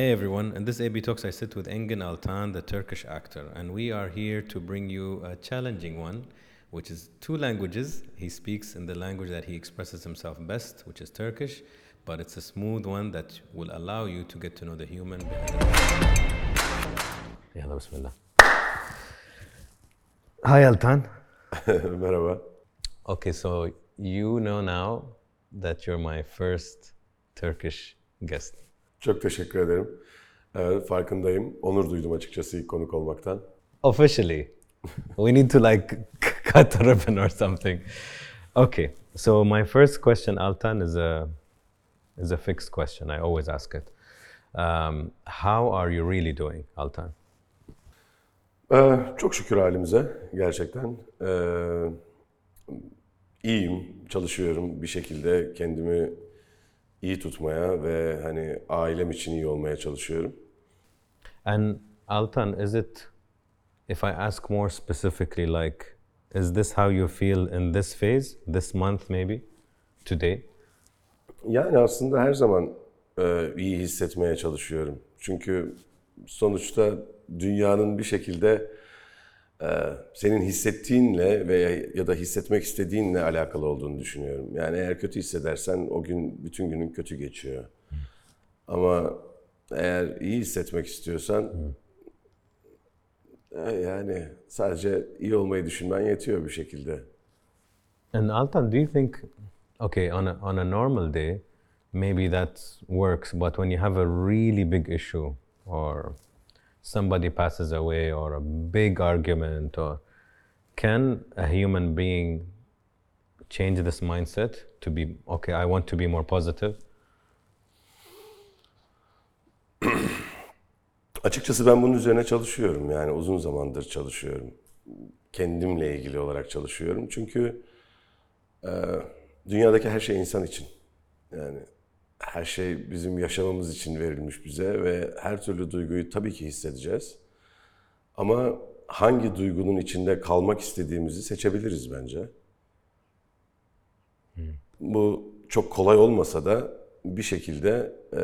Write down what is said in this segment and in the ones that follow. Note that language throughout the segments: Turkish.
Hey everyone, in this AB Talks I sit with Engin Altan, the Turkish actor, and we are here to bring you a challenging one, which is two languages. He speaks in the language that he expresses himself best, which is Turkish, but it's a smooth one that will allow you to get to know the human behind it. Yalla bismillah. Hi Altan. Merhaba. Okay, so you know now that you're my first Turkish guest. Çok teşekkür ederim. Ee, farkındayım. Onur duydum açıkçası ilk konuk olmaktan. Officially. we need to like cut the ribbon or something. Okay, so my first question, Altan, is a is a fixed question. I always ask it. Um, how are you really doing, Altan? Ee, çok şükür halimize gerçekten. Ee, iyiyim, çalışıyorum bir şekilde kendimi iyi tutmaya ve hani ailem için iyi olmaya çalışıyorum. And Altan, is it, if I ask more specifically, like, is this how you feel in this phase, this month maybe, today? Yani aslında her zaman e, iyi hissetmeye çalışıyorum. Çünkü sonuçta dünyanın bir şekilde senin hissettiğinle veya ya da hissetmek istediğinle alakalı olduğunu düşünüyorum. Yani eğer kötü hissedersen o gün bütün günün kötü geçiyor. Ama eğer iyi hissetmek istiyorsan e, yani sadece iyi olmayı düşünmen yetiyor bir şekilde. And Altan, do you think, okay, on a, on a normal day, maybe that works, but when you have a really big issue or somebody passes away or a big argument or can a human being change this mindset to be okay i want to be more positive Açıkçası ben bunun üzerine çalışıyorum. Yani uzun zamandır çalışıyorum. Kendimle ilgili olarak çalışıyorum. Çünkü e, dünyadaki her şey insan için. Yani her şey bizim yaşamamız için verilmiş bize ve her türlü duyguyu tabii ki hissedeceğiz. Ama hangi duygunun içinde kalmak istediğimizi seçebiliriz bence. Bu çok kolay olmasa da bir şekilde e,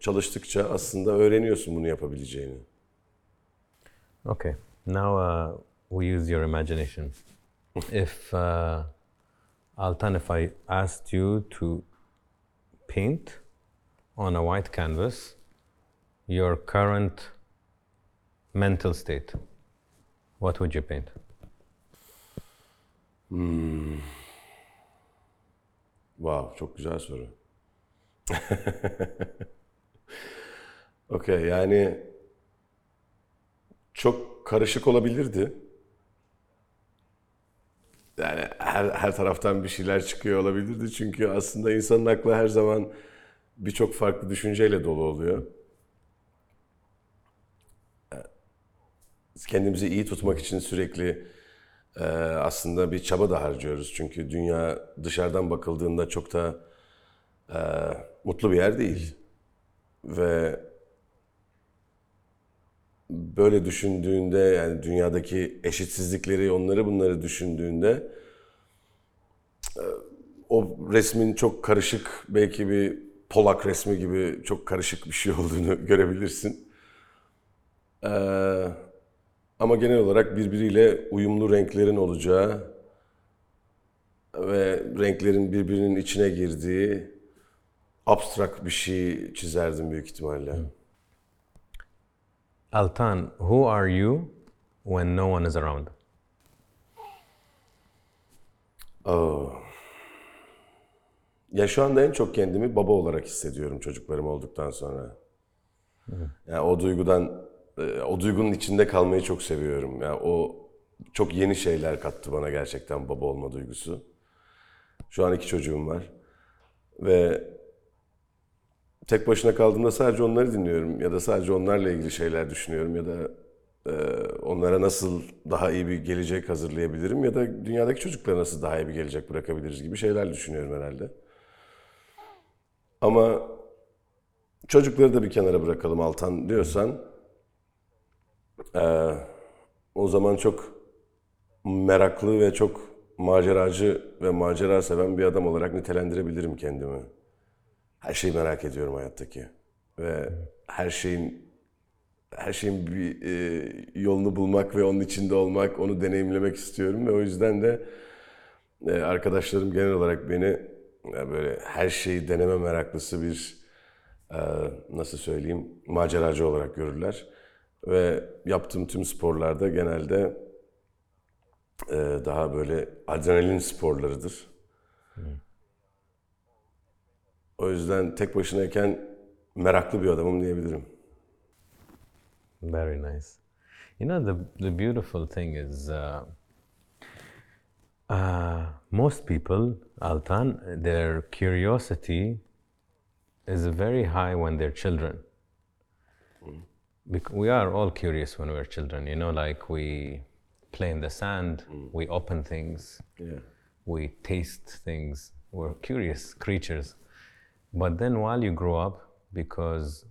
çalıştıkça aslında öğreniyorsun bunu yapabileceğini. okay now uh, we use your imagination if uh, altan if i asked you to paint on a white canvas your current mental state what would you paint Wow, çok güzel soru. Okey, yani çok karışık olabilirdi. Yani her, her taraftan bir şeyler çıkıyor olabilirdi. Çünkü aslında insanın aklı her zaman birçok farklı düşünceyle dolu oluyor. Kendimizi iyi tutmak için sürekli e, aslında bir çaba da harcıyoruz. Çünkü dünya dışarıdan bakıldığında çok da e, mutlu bir yer değil. Ve böyle düşündüğünde yani dünyadaki eşitsizlikleri, onları bunları düşündüğünde o resmin çok karışık, belki bir Polak resmi gibi çok karışık bir şey olduğunu görebilirsin. Ee, ama genel olarak birbiriyle uyumlu renklerin olacağı ve renklerin birbirinin içine girdiği abstrak bir şey çizerdim büyük ihtimalle. altan who are you when no one is around Aa. Ya şu anda en çok kendimi baba olarak hissediyorum çocuklarım olduktan sonra. Yani o duygudan, e, o duygunun içinde kalmayı çok seviyorum. Yani o çok yeni şeyler kattı bana gerçekten baba olma duygusu. Şu an iki çocuğum var. Ve tek başına kaldığımda sadece onları dinliyorum ya da sadece onlarla ilgili şeyler düşünüyorum ya da e, onlara nasıl daha iyi bir gelecek hazırlayabilirim ya da dünyadaki çocuklara nasıl daha iyi bir gelecek bırakabiliriz gibi şeyler düşünüyorum herhalde. Ama çocukları da bir kenara bırakalım Altan diyorsan e, o zaman çok meraklı ve çok maceracı ve macera seven bir adam olarak nitelendirebilirim kendimi. Her şeyi merak ediyorum hayattaki. ve her şeyin her şeyin bir e, yolunu bulmak ve onun içinde olmak, onu deneyimlemek istiyorum ve o yüzden de e, arkadaşlarım genel olarak beni böyle her şeyi deneme meraklısı bir e, nasıl söyleyeyim maceracı olarak görürler ve yaptığım tüm sporlarda genelde e, daha böyle adrenalin sporlarıdır. O yüzden tek başınayken meraklı bir adamım diyebilirim. Very nice. You know, the, the beautiful thing is uh, uh, most people, Altan, their curiosity is very high when they're children. Bec- we are all curious when we're children, you know, like we play in the sand, we open things, Yeah. we taste things, we're curious creatures. But then while you grow up, because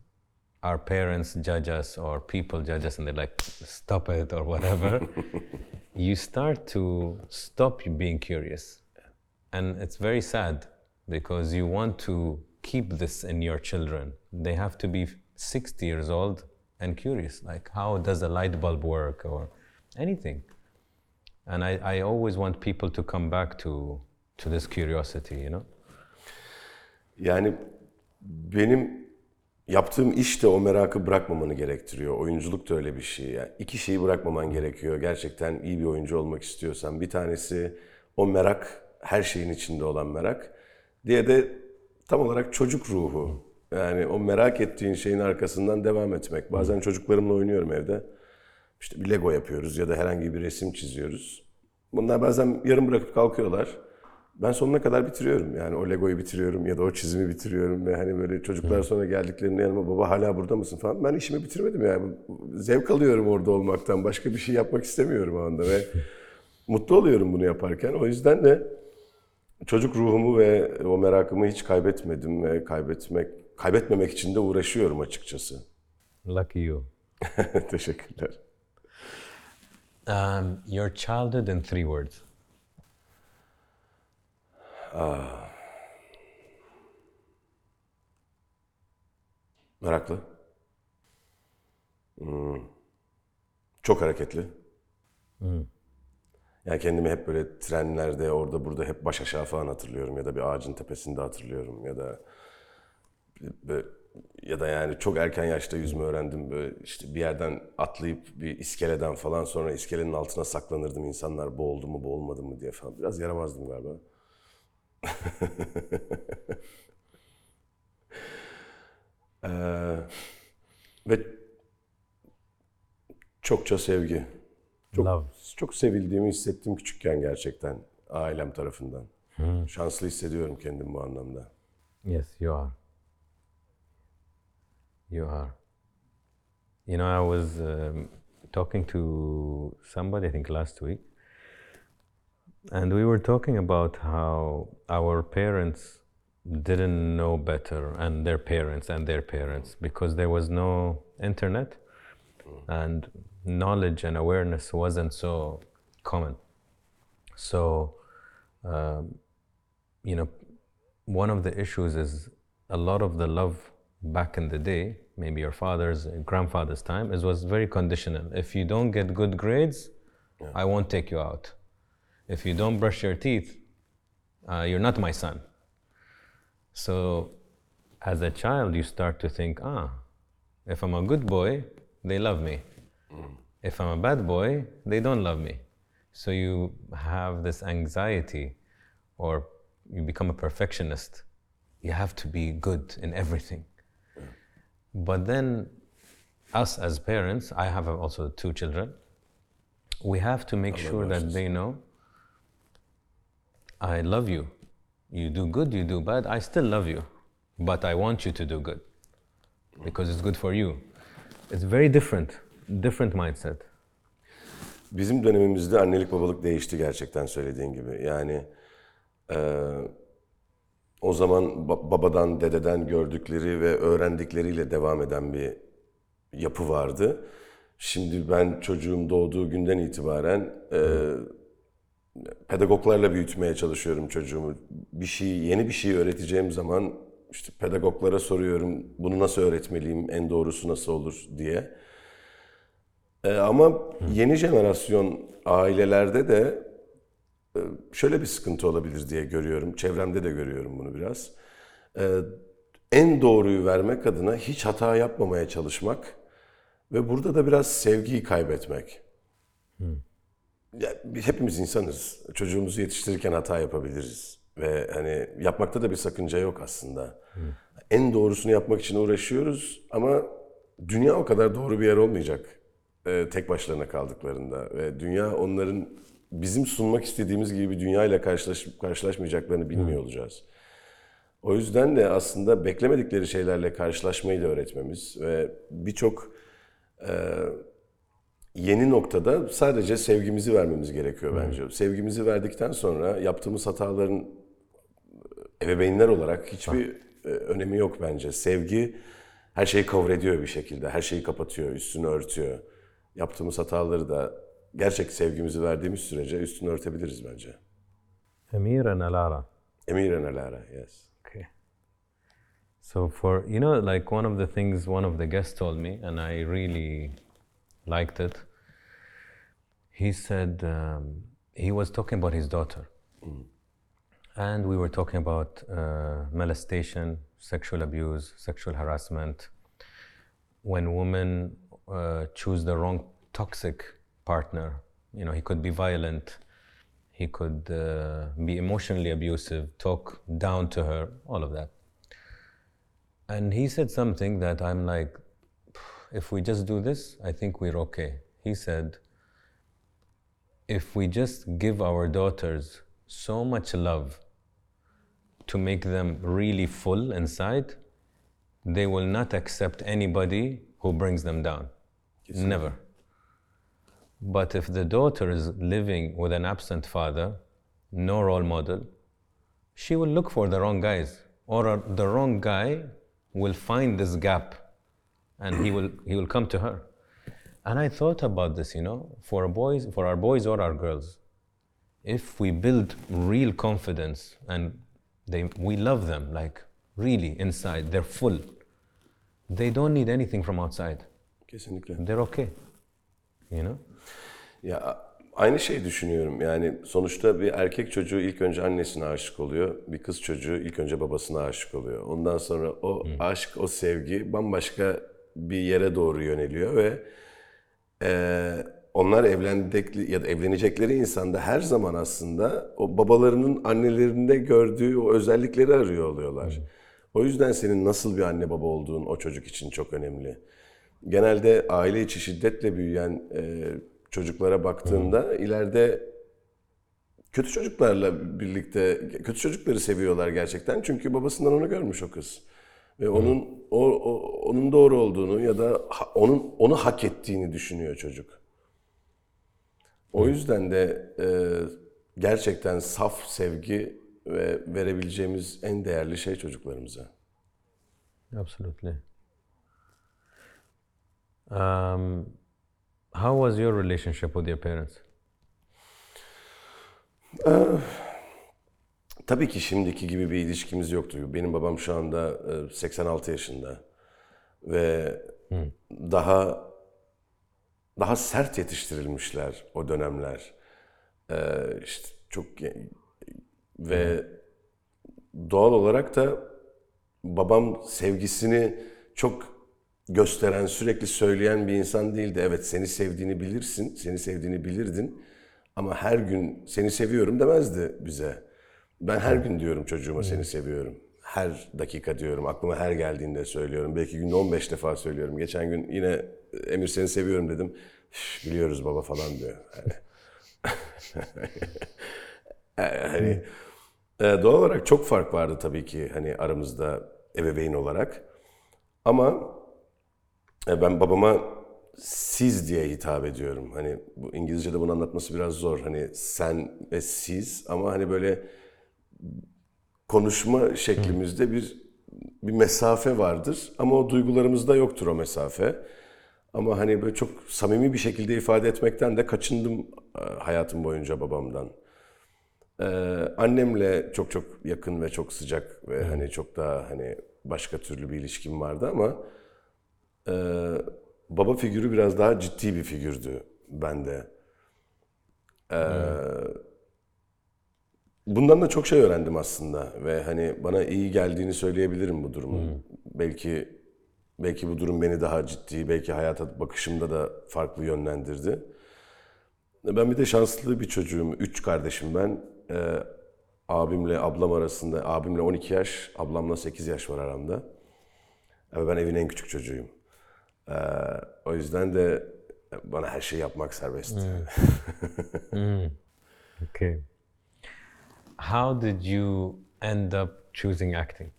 our parents judge us or people judge us and they're like, stop it or whatever, you start to stop being curious. And it's very sad because you want to keep this in your children. They have to be 60 years old and curious, like how does a light bulb work or anything. And I, I always want people to come back to, to this curiosity, you know? Yani benim yaptığım iş de o merakı bırakmamanı gerektiriyor. Oyunculuk da öyle bir şey. Yani iki şeyi bırakmaman gerekiyor. Gerçekten iyi bir oyuncu olmak istiyorsan. Bir tanesi o merak, her şeyin içinde olan merak. Diğeri de tam olarak çocuk ruhu. Yani o merak ettiğin şeyin arkasından devam etmek. Bazen çocuklarımla oynuyorum evde. İşte bir Lego yapıyoruz ya da herhangi bir resim çiziyoruz. Bunlar bazen yarım bırakıp kalkıyorlar. Ben sonuna kadar bitiriyorum. Yani o Lego'yu bitiriyorum ya da o çizimi bitiriyorum ve hani böyle çocuklar sonra geldiklerinde yanıma baba hala burada mısın falan. Ben işimi bitirmedim yani. Zevk alıyorum orada olmaktan. Başka bir şey yapmak istemiyorum o anda ve mutlu oluyorum bunu yaparken. O yüzden de çocuk ruhumu ve o merakımı hiç kaybetmedim ve kaybetmek kaybetmemek için de uğraşıyorum açıkçası. Lucky you. Teşekkürler. Um, your childhood in three words. Meraklı. Hmm. Çok hareketli. Yani kendimi hep böyle trenlerde orada burada hep baş aşağı falan hatırlıyorum ya da bir ağacın tepesinde hatırlıyorum ya da ya da yani çok erken yaşta yüzme öğrendim böyle işte bir yerden atlayıp bir iskeleden falan sonra iskelenin altına saklanırdım insanlar boğuldu mu boğulmadı mı diye falan biraz yaramazdım galiba. Ee, ve çokça sevgi. Çok, Love. çok sevildiğimi hissettim küçükken gerçekten ailem tarafından. Şanslı hissediyorum kendimi bu anlamda. Yes, you are. You are. You know, I was um, talking to somebody, I think last week, and we were talking about how our parents didn't know better, and their parents, and their parents, because there was no internet, and knowledge and awareness wasn't so common. So, um, you know, one of the issues is a lot of the love back in the day, maybe your father's grandfather's time, it was very conditional. If you don't get good grades, I won't take you out. If you don't brush your teeth, uh, you're not my son. So, as a child, you start to think, ah, if I'm a good boy, they love me. If I'm a bad boy, they don't love me. So you have this anxiety, or you become a perfectionist. You have to be good in everything. But then, us as parents, I have also two children, we have to make sure that they know I love you. You do good, you do bad, I still love you. But I want you to do good because it's good for you. It's very different, different mindset. Bizim dönemimizde annelik babalık değişti gerçekten söylediğin gibi. Yani eee, o zaman ba- babadan, dededen gördükleri ve öğrendikleriyle devam eden bir yapı vardı. Şimdi ben çocuğum doğduğu günden itibaren eee, pedagoglarla büyütmeye çalışıyorum çocuğumu. Bir şey, yeni bir şey öğreteceğim zaman İşte pedagoglara soruyorum bunu nasıl öğretmeliyim, en doğrusu nasıl olur diye. Ee, ama yeni jenerasyon ailelerde de e, şöyle bir sıkıntı olabilir diye görüyorum. Çevremde de görüyorum bunu biraz. Ee, en doğruyu vermek adına hiç hata yapmamaya çalışmak ve burada da biraz sevgiyi kaybetmek. Ya, hepimiz insanız. Çocuğumuzu yetiştirirken hata yapabiliriz. Ve hani yapmakta da bir sakınca yok aslında. En doğrusunu yapmak için uğraşıyoruz ama dünya o kadar doğru bir yer olmayacak. e, tek başlarına kaldıklarında. Ve dünya onların bizim sunmak istediğimiz gibi bir dünya ile karşılaşıp karşılaşmayacaklarını bilmiyor olacağız. O yüzden de aslında beklemedikleri şeylerle karşılaşmayı da öğretmemiz ve birçok yeni noktada sadece sevgimizi vermemiz gerekiyor bence. Sevgimizi verdikten sonra yaptığımız hataların ebeveynler olarak hiçbir e, önemi yok bence. Sevgi her şeyi cover ediyor bir şekilde. Her şeyi kapatıyor, üstünü örtüyor. Yaptığımız hataları da gerçek sevgimizi verdiğimiz sürece üstünü örtebiliriz bence. Amir and Alara. Emir and Alara, yes. Okay. So for you know, like one of the things one of the guests told me, and I really liked it. He said um, he was talking about his daughter, and we were talking about uh, molestation, sexual abuse, sexual harassment. When women uh, choose the wrong toxic partner, you know, he could be violent, he could uh, be emotionally abusive, talk down to her, all of that. And he said something that I'm like, if we just do this, I think we're okay. He said, if we just give our daughters so much love to make them really full inside, they will not accept anybody who brings them down. Never. But if the daughter is living with an absent father, no role model, she will look for the wrong guys, or the wrong guy will find this gap, and he will he will come to her. And I thought about this, you know, for our boys, for our boys or our girls, if we build real confidence and they we love them like really inside, they're full. They don't need anything from outside. Kesinlikle. They're okay. You know. Ya aynı şeyi düşünüyorum. Yani sonuçta bir erkek çocuğu ilk önce annesine aşık oluyor. Bir kız çocuğu ilk önce babasına aşık oluyor. Ondan sonra o hmm. aşk, o sevgi bambaşka bir yere doğru yöneliyor ve eee, onlar evlendikleri ya da evlenecekleri insanda her zaman aslında o babalarının annelerinde gördüğü o özellikleri arıyor oluyorlar. O yüzden senin nasıl bir anne baba olduğun o çocuk için çok önemli. Genelde aile içi şiddetle büyüyen e, çocuklara baktığında ileride kötü çocuklarla birlikte kötü çocukları seviyorlar gerçekten çünkü babasından onu görmüş o kız ve onun o, o- onun doğru olduğunu ya da ha- onun onu hak ettiğini düşünüyor çocuk. O yüzden de e, gerçekten saf sevgi ve verebileceğimiz en değerli şey çocuklarımıza. Absolutely. Um, how was your relationship with your parents? Tabii ki şimdiki gibi bir ilişkimiz yoktu. Benim babam şu anda e, 86 yaşında ve daha daha sert yetiştirilmişler o dönemler. E, işte çok ve doğal olarak da babam sevgisini çok gösteren, sürekli söyleyen bir insan değildi. Evet seni sevdiğini bilirsin, seni sevdiğini bilirdin ama her gün seni seviyorum demezdi bize. Ben her gün diyorum çocuğuma seni seviyorum. Her dakika diyorum, aklıma her geldiğinde söylüyorum. Belki günde 15 defa söylüyorum. Geçen gün yine Emir seni seviyorum dedim. "Üf, Biliyoruz baba falan diyor. hani e, doğal olarak çok fark vardı tabii ki hani aramızda ebeveyn olarak. Ama e, ben babama siz diye hitap ediyorum. Hani bu İngilizce'de bunu anlatması biraz zor. Hani sen ve siz ama hani böyle konuşma şeklimizde bir bir mesafe vardır ama o duygularımızda yoktur o mesafe. Ama hani böyle çok samimi bir şekilde ifade etmekten de kaçındım e, hayatım boyunca babamdan. Ee, annemle çok çok yakın ve çok sıcak ve hani çok daha hani başka türlü bir ilişkim vardı ama e, baba figürü biraz daha ciddi bir figürdü bende. Ee, Bundan da çok şey öğrendim aslında ve hani bana iyi geldiğini söyleyebilirim bu durumun. Belki belki bu durum beni daha ciddi, belki hayata bakışımda da farklı yönlendirdi. Ben bir de şanslı bir çocuğum. Üç kardeşim ben. Ee, abimle ablam arasında, abimle 12 yaş, ablamla 8 yaş var aramda. Ve ben evin en küçük çocuğuyum. Ee, o yüzden de bana her şeyi yapmak serbest. Okay. How did you end up choosing acting?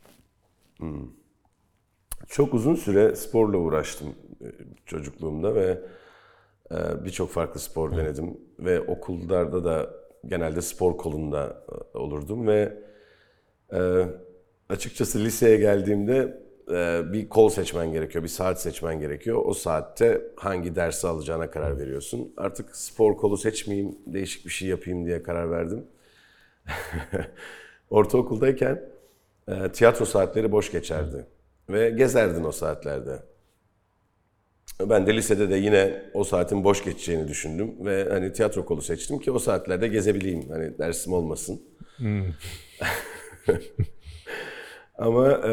Çok uzun süre sporla uğraştım e, çocukluğumda ve e, birçok farklı spor denedim ve okullarda da genelde spor kolunda e, olurdum ve açıkçası liseye geldiğimde bir kol seçmen gerekiyor, bir saat seçmen gerekiyor. O saatte hangi dersi alacağına karar veriyorsun. Artık spor kolu seçmeyeyim, değişik bir şey yapayım diye karar verdim. Ortaokuldayken e, tiyatro saatleri boş geçerdi ve gezerdin o saatlerde. Ben de lisede de yine o saatin boş geçeceğini düşündüm ve hani tiyatro kolu seçtim ki o saatlerde gezebileyim. Hani dersim olmasın. Ama e,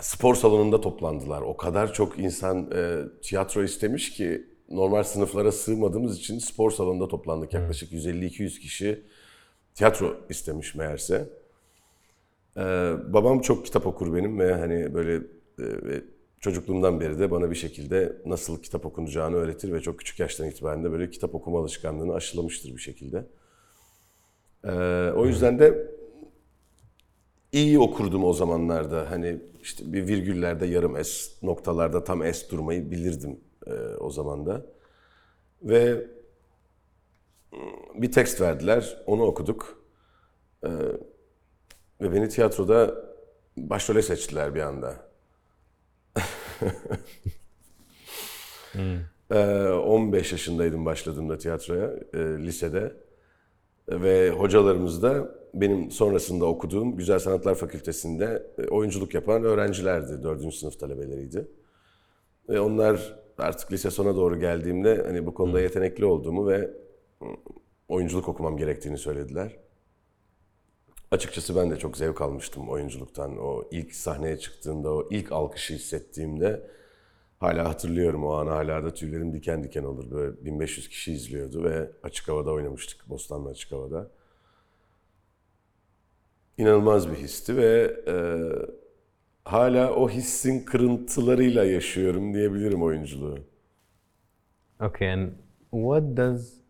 spor salonunda toplandılar. O kadar çok insan e, tiyatro istemiş ki normal sınıflara sığmadığımız için spor salonunda toplandık. Yaklaşık 150-200 kişi tiyatro istemiş meğerse. Ee, babam çok kitap okur benim ve hani böyle e, çocukluğumdan beri de bana bir şekilde nasıl kitap okunacağını öğretir ve çok küçük yaştan itibaren de böyle kitap okuma alışkanlığını aşılamıştır bir şekilde. Ee, o yüzden de iyi okurdum o zamanlarda. Hani işte bir virgüllerde yarım es, noktalarda tam es durmayı bilirdim e, o zaman da. Ve bir tekst verdiler, onu okuduk. Ee, ve beni tiyatroda başrole seçtiler bir anda. Ee, 15 yaşındaydım başladığımda tiyatroya, e, lisede. Ve hocalarımız da benim sonrasında okuduğum Güzel Sanatlar Fakültesi'nde e, oyunculuk yapan öğrencilerdi. Dördüncü sınıf talebeleriydi. Ve onlar artık lise sona doğru geldiğimde hani bu konuda yetenekli olduğumu ve oyunculuk okumam gerektiğini söylediler. Açıkçası ben de çok zevk almıştım oyunculuktan. O ilk sahneye çıktığımda, o ilk alkışı hissettiğimde hala hatırlıyorum o anı. Hala da tüylerim diken diken olur. Böyle 1500 kişi izliyordu ve açık havada oynamıştık. Bostanlı açık havada. İnanılmaz bir histi ve e, hala o hissin kırıntılarıyla yaşıyorum diyebilirim oyunculuğu. Okay, and what does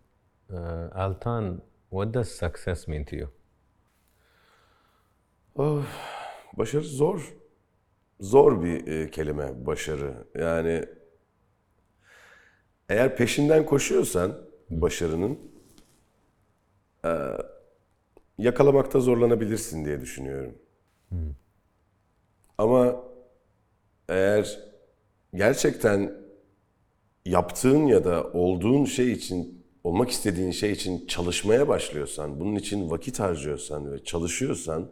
uh, Altan? What does success mean to you? Başarı zor. Zor bir e, kelime başarı. Yani eğer peşinden koşuyorsan başarının e, yakalamakta zorlanabilirsin diye düşünüyorum. Ama eğer gerçekten yaptığın ya da olduğun şey için, olmak istediğin şey için çalışmaya başlıyorsan, bunun için vakit harcıyorsan ve çalışıyorsan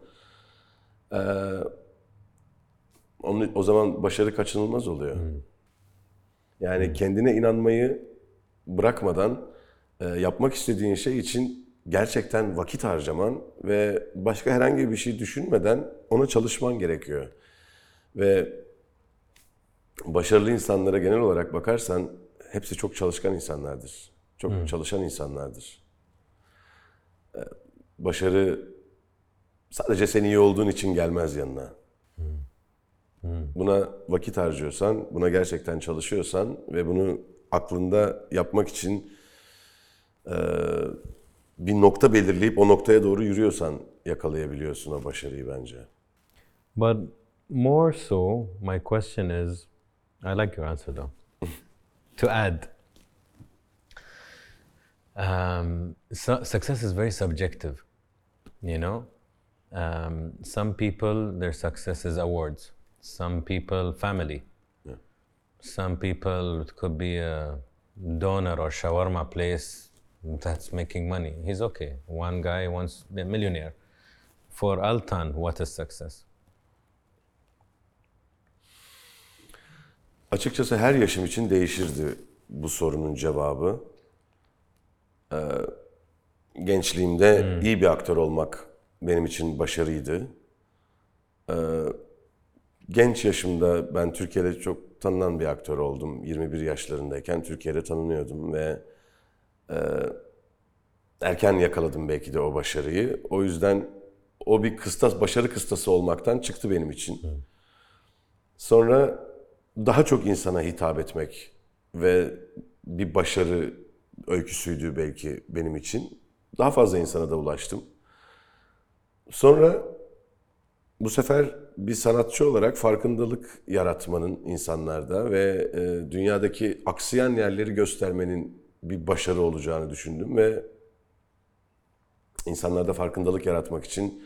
onu, o zaman başarı kaçınılmaz oluyor. Yani kendine inanmayı bırakmadan e, yapmak istediğin şey için gerçekten vakit harcaman ve başka herhangi bir şey düşünmeden ona çalışman gerekiyor. Ve başarılı insanlara genel olarak bakarsan hepsi çok çalışkan insanlardır. Çok çalışan insanlardır. E, Başarı sadece sen iyi olduğun için gelmez yanına. Buna vakit harcıyorsan, buna gerçekten çalışıyorsan ve bunu aklında yapmak için e, bir nokta belirleyip o noktaya doğru yürüyorsan yakalayabiliyorsun o başarıyı bence. But more so, my question is I like your answer though. to add, um, su- success is very subjective, you know? Um, some people, their success is awards, some people, family. Some people, it could be a donor or shawarma place that's making money. He's okay. One guy wants to be a millionaire. For Altan, what is success? Açıkçası her yaşım için değişirdi bu sorunun cevabı. Ee, gençliğimde iyi bir aktör olmak benim için başarıydı. Ee, genç yaşımda ben Türkiye'de çok tanınan bir aktör oldum. 21 yaşlarındayken Türkiye'de tanınıyordum ve e, erken yakaladım belki de o başarıyı. O yüzden o bir kıstas, başarı kıstası olmaktan çıktı benim için. Sonra daha çok insana hitap etmek ve bir başarı öyküsüydü belki benim için. Daha fazla insana da ulaştım. Sonra bu sefer bir sanatçı olarak farkındalık yaratmanın insanlarda ve e, dünyadaki aksayan yerleri göstermenin bir başarı olacağını düşündüm ve insanlarda farkındalık yaratmak için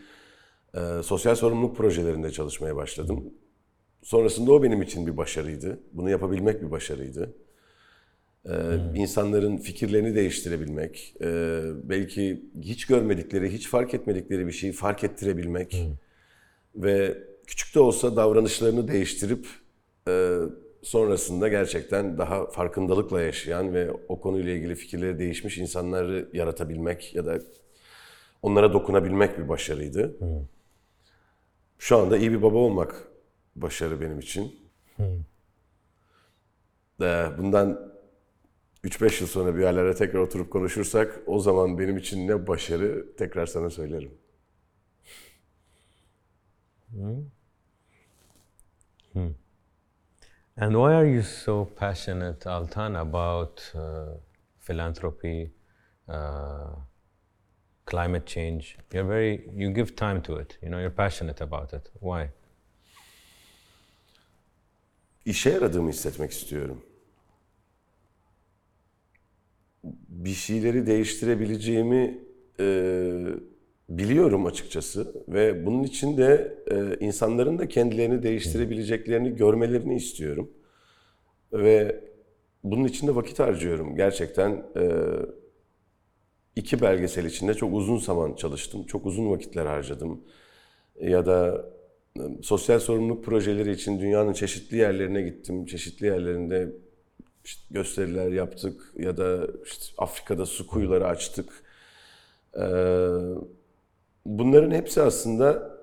e, sosyal sorumluluk projelerinde çalışmaya başladım. Sonrasında o benim için bir başarıydı. Bunu yapabilmek bir başarıydı. Ee, insanların fikirlerini değiştirebilmek, e, belki hiç görmedikleri, hiç fark etmedikleri bir şeyi fark ettirebilmek ve küçük de olsa davranışlarını değiştirip e, sonrasında gerçekten daha farkındalıkla yaşayan ve o konuyla ilgili fikirleri değişmiş insanları yaratabilmek ya da onlara dokunabilmek bir başarıydı. Şu anda iyi bir baba olmak başarı benim için. Ee, bundan 3-5 yıl sonra bir yerlere tekrar oturup konuşursak o zaman benim için ne başarı tekrar sana söylerim. And why are you so passionate, Altan, about uh, philanthropy, uh, climate change? You're very, you give time to it. You know, you're passionate about it. Why? İşe yaradığımı hissetmek istiyorum. Bir şeyleri değiştirebileceğimi e, biliyorum açıkçası ve bunun için de e, insanların da kendilerini değiştirebileceklerini görmelerini istiyorum. Ve bunun için de vakit harcıyorum. Gerçekten e, iki belgesel içinde çok uzun zaman çalıştım. Çok uzun vakitler harcadım. Ya da e, sosyal sorumluluk projeleri için dünyanın çeşitli yerlerine gittim. Çeşitli yerlerinde işte gösteriler yaptık ya da işte Afrika'da su kuyuları açtık. Ee, bunların hepsi aslında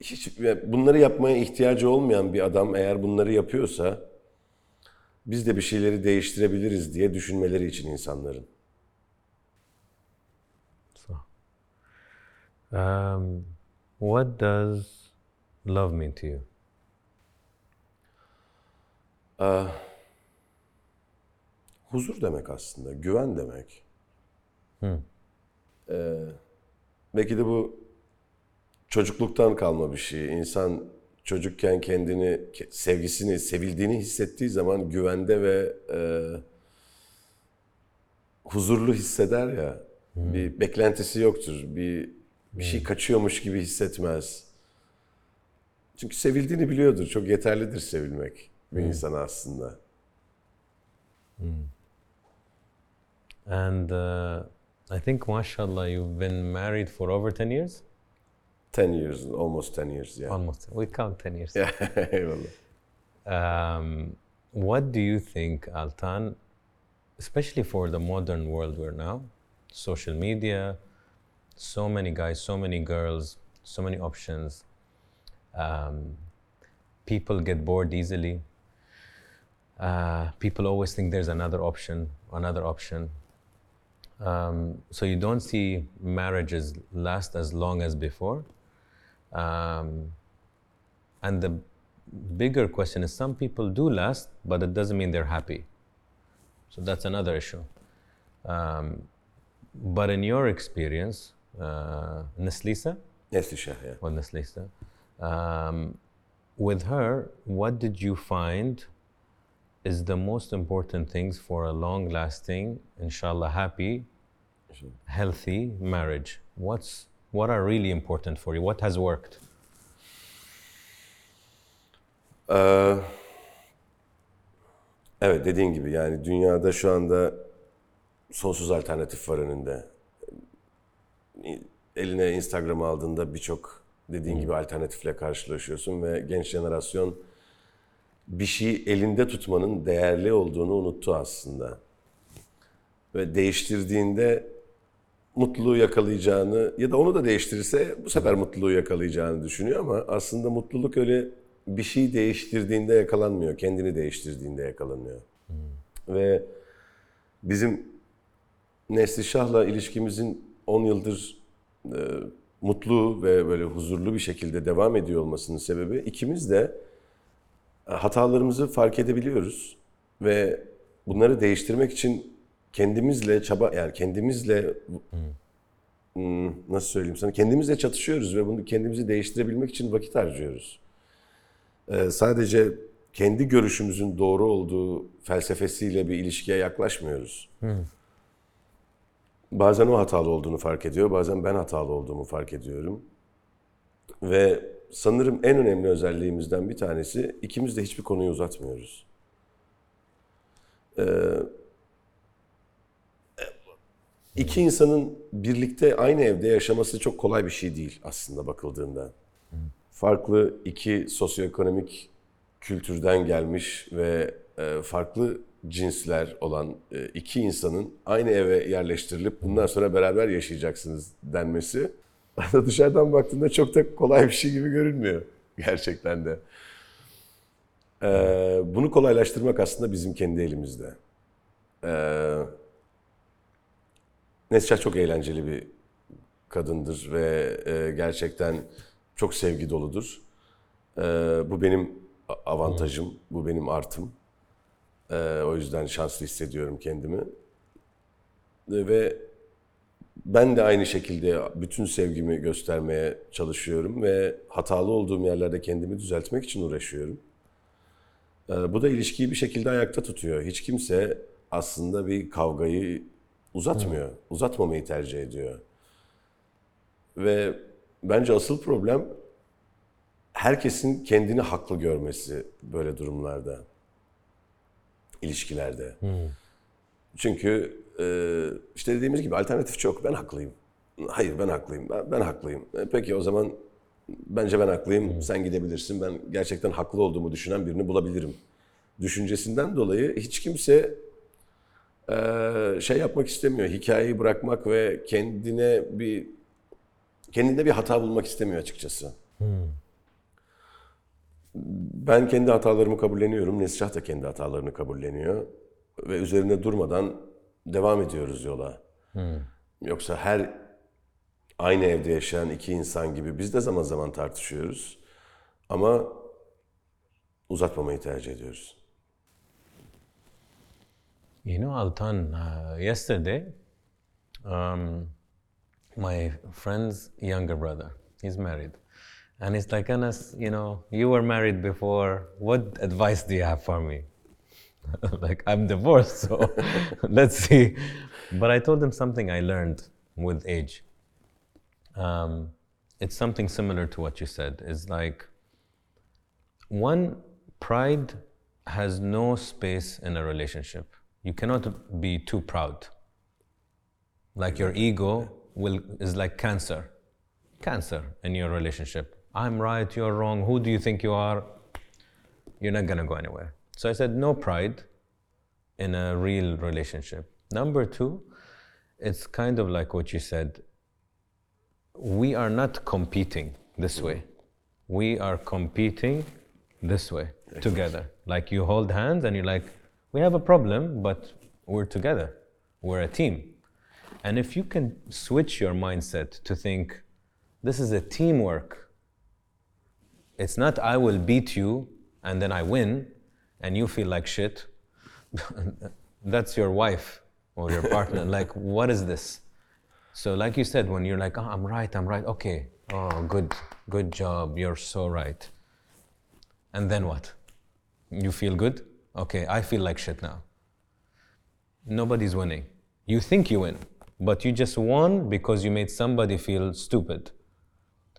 hiç bunları yapmaya ihtiyacı olmayan bir adam eğer bunları yapıyorsa biz de bir şeyleri değiştirebiliriz diye düşünmeleri için insanların. So, um, what does love mean to you? Huzur demek aslında, güven demek. Ee, belki de bu çocukluktan kalma bir şey. İnsan çocukken kendini, ke- sevgisini, sevildiğini hissettiği zaman güvende ve e, huzurlu hisseder ya. Bir beklentisi yoktur. Bir bir şey kaçıyormuş gibi hissetmez. Çünkü sevildiğini biliyordur. Çok yeterlidir sevilmek bir insana aslında. And uh, I think, mashallah, you've been married for over 10 years? 10 years, almost 10 years, yeah. Almost. We count 10 years. Eyvallah. Um, what do you think, Altan, especially for the modern world we're now, social media, so many guys, so many girls, so many options. Um, people get bored easily. Uh, people always think there's another option, another option. Um, so you don't see marriages last as long as before. Um, and the bigger question is some people do last, but it doesn't mean they're happy. So that's another issue. Um, but in your experience, uh, Neslisa, Neslişah, yeah. Neslisa, um, with her, what did you find is the most important things for a long lasting, inshallah, happy, healthy marriage? What's, what are really important for you? What has worked? Ee, evet dediğin gibi yani dünyada şu anda sonsuz alternatif var önünde. Eline Instagram aldığında birçok dediğin gibi alternatifle karşılaşıyorsun ve genç jenerasyon bir şeyi elinde tutmanın değerli olduğunu unuttu aslında. Ve değiştirdiğinde mutluluğu yakalayacağını ya da onu da değiştirirse bu sefer mutluluğu yakalayacağını düşünüyor ama aslında mutluluk öyle bir şey değiştirdiğinde yakalanmıyor. Kendini değiştirdiğinde yakalanıyor. Ve bizim Neslişah'la ilişkimizin 10 yıldır e, mutlu ve böyle huzurlu bir şekilde devam ediyor olmasının sebebi ikimiz de e, hatalarımızı fark edebiliyoruz ve bunları değiştirmek için kendimizle çaba yani kendimizle hmm, nasıl söyleyeyim sana kendimizle çatışıyoruz ve bunu kendimizi değiştirebilmek için vakit harcıyoruz. Ee, sadece kendi görüşümüzün doğru olduğu felsefesiyle bir ilişkiye yaklaşmıyoruz. Bazen o hatalı olduğunu fark ediyor, bazen ben hatalı olduğumu fark ediyorum. Ve sanırım en önemli özelliğimizden bir tanesi ikimiz de hiçbir konuyu uzatmıyoruz. Ee, iki insanın birlikte aynı evde yaşaması çok kolay bir şey değil aslında bakıldığında. Farklı iki sosyoekonomik kültürden gelmiş ve e, farklı cinsler olan e, iki insanın aynı eve yerleştirilip bundan sonra beraber yaşayacaksınız denmesi dışarıdan baktığında çok da kolay bir şey gibi görünmüyor gerçekten de. Ee, bunu kolaylaştırmak aslında bizim kendi elimizde. Neslihat çok eğlenceli bir kadındır ve e, gerçekten çok sevgi doludur. Ee, bu benim avantajım, bu benim artım. Ee, o yüzden şanslı hissediyorum kendimi. Ve ben de aynı şekilde bütün sevgimi göstermeye çalışıyorum ve hatalı olduğum yerlerde kendimi düzeltmek için uğraşıyorum. Ee, bu da ilişkiyi bir şekilde ayakta tutuyor. Hiç kimse aslında bir kavgayı uzatmıyor. Uzatmamayı tercih ediyor. Ve bence asıl problem herkesin kendini haklı görmesi böyle durumlarda. ilişkilerde. Çünkü e, işte dediğimiz gibi alternatif çok. Ben haklıyım. Hayır ben haklıyım. Ben, ben haklıyım. E, peki o zaman bence ben haklıyım. Sen gidebilirsin. Ben gerçekten haklı olduğumu düşünen birini bulabilirim. Düşüncesinden dolayı hiç kimse şey yapmak istemiyor. Hikayeyi bırakmak ve kendine bir kendinde bir hata bulmak istemiyor açıkçası. Ben kendi hatalarımı kabulleniyorum. Nesrah da kendi hatalarını kabulleniyor. Ve üzerine durmadan devam ediyoruz yola. Yoksa her aynı evde yaşayan iki insan gibi biz de zaman zaman tartışıyoruz. Ama uzatmamayı tercih ediyoruz. You know, Altan, uh, yesterday, um, my friend's younger brother, he's married. And he's like, Anas, you know, you were married before. What advice do you have for me? like, I'm divorced, so let's see. But I told him something I learned with age. Um, it's something similar to what you said. It's like, one, pride has no space in a relationship. You cannot be too proud. Like your ego will is like cancer. Cancer in your relationship. I'm right, you're wrong. Who do you think you are? You're not gonna go anywhere. So I said no pride in a real relationship. Number two, it's kind of like what you said. We are not competing this way. We are competing this way together. Like you hold hands and you're like, we have a problem, but we're together. We're a team. And if you can switch your mindset to think, this is a teamwork. It's not I will beat you and then I win and you feel like shit. That's your wife or your partner. like, what is this? So, like you said, when you're like, oh, I'm right, I'm right, okay, oh, good, good job, you're so right. And then what? You feel good? Okay, I feel like shit now. Nobody's winning. You think you win, but you just won because you made somebody feel stupid.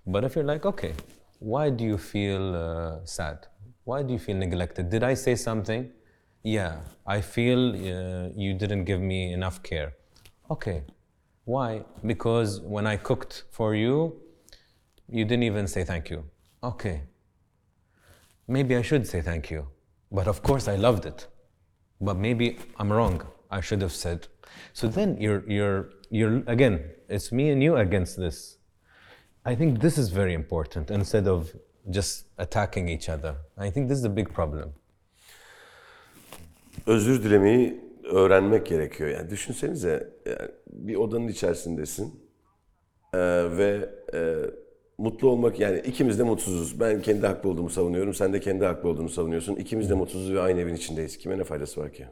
But if you're like, okay, why do you feel uh, sad? Why do you feel neglected? Did I say something? Yeah, I feel uh, you didn't give me enough care. Okay. Why? Because when I cooked for you, you didn't even say thank you. Okay. Maybe I should say thank you. But of course I loved it. But maybe I'm wrong. I should have said. So then you're you're you're again, it's me and you against this. I think this is very important instead of just attacking each other. I think this is a big problem. Özür dilemeyi öğrenmek gerekiyor. Yani düşünsenize yani bir odanın içerisindesin Ee, ve e, mutlu olmak yani ikimiz de mutsuzuz. Ben kendi haklı olduğumu savunuyorum. Sen de kendi haklı olduğunu savunuyorsun. İkimiz de mutsuzuz ve aynı evin içindeyiz. Kime ne faydası var ki?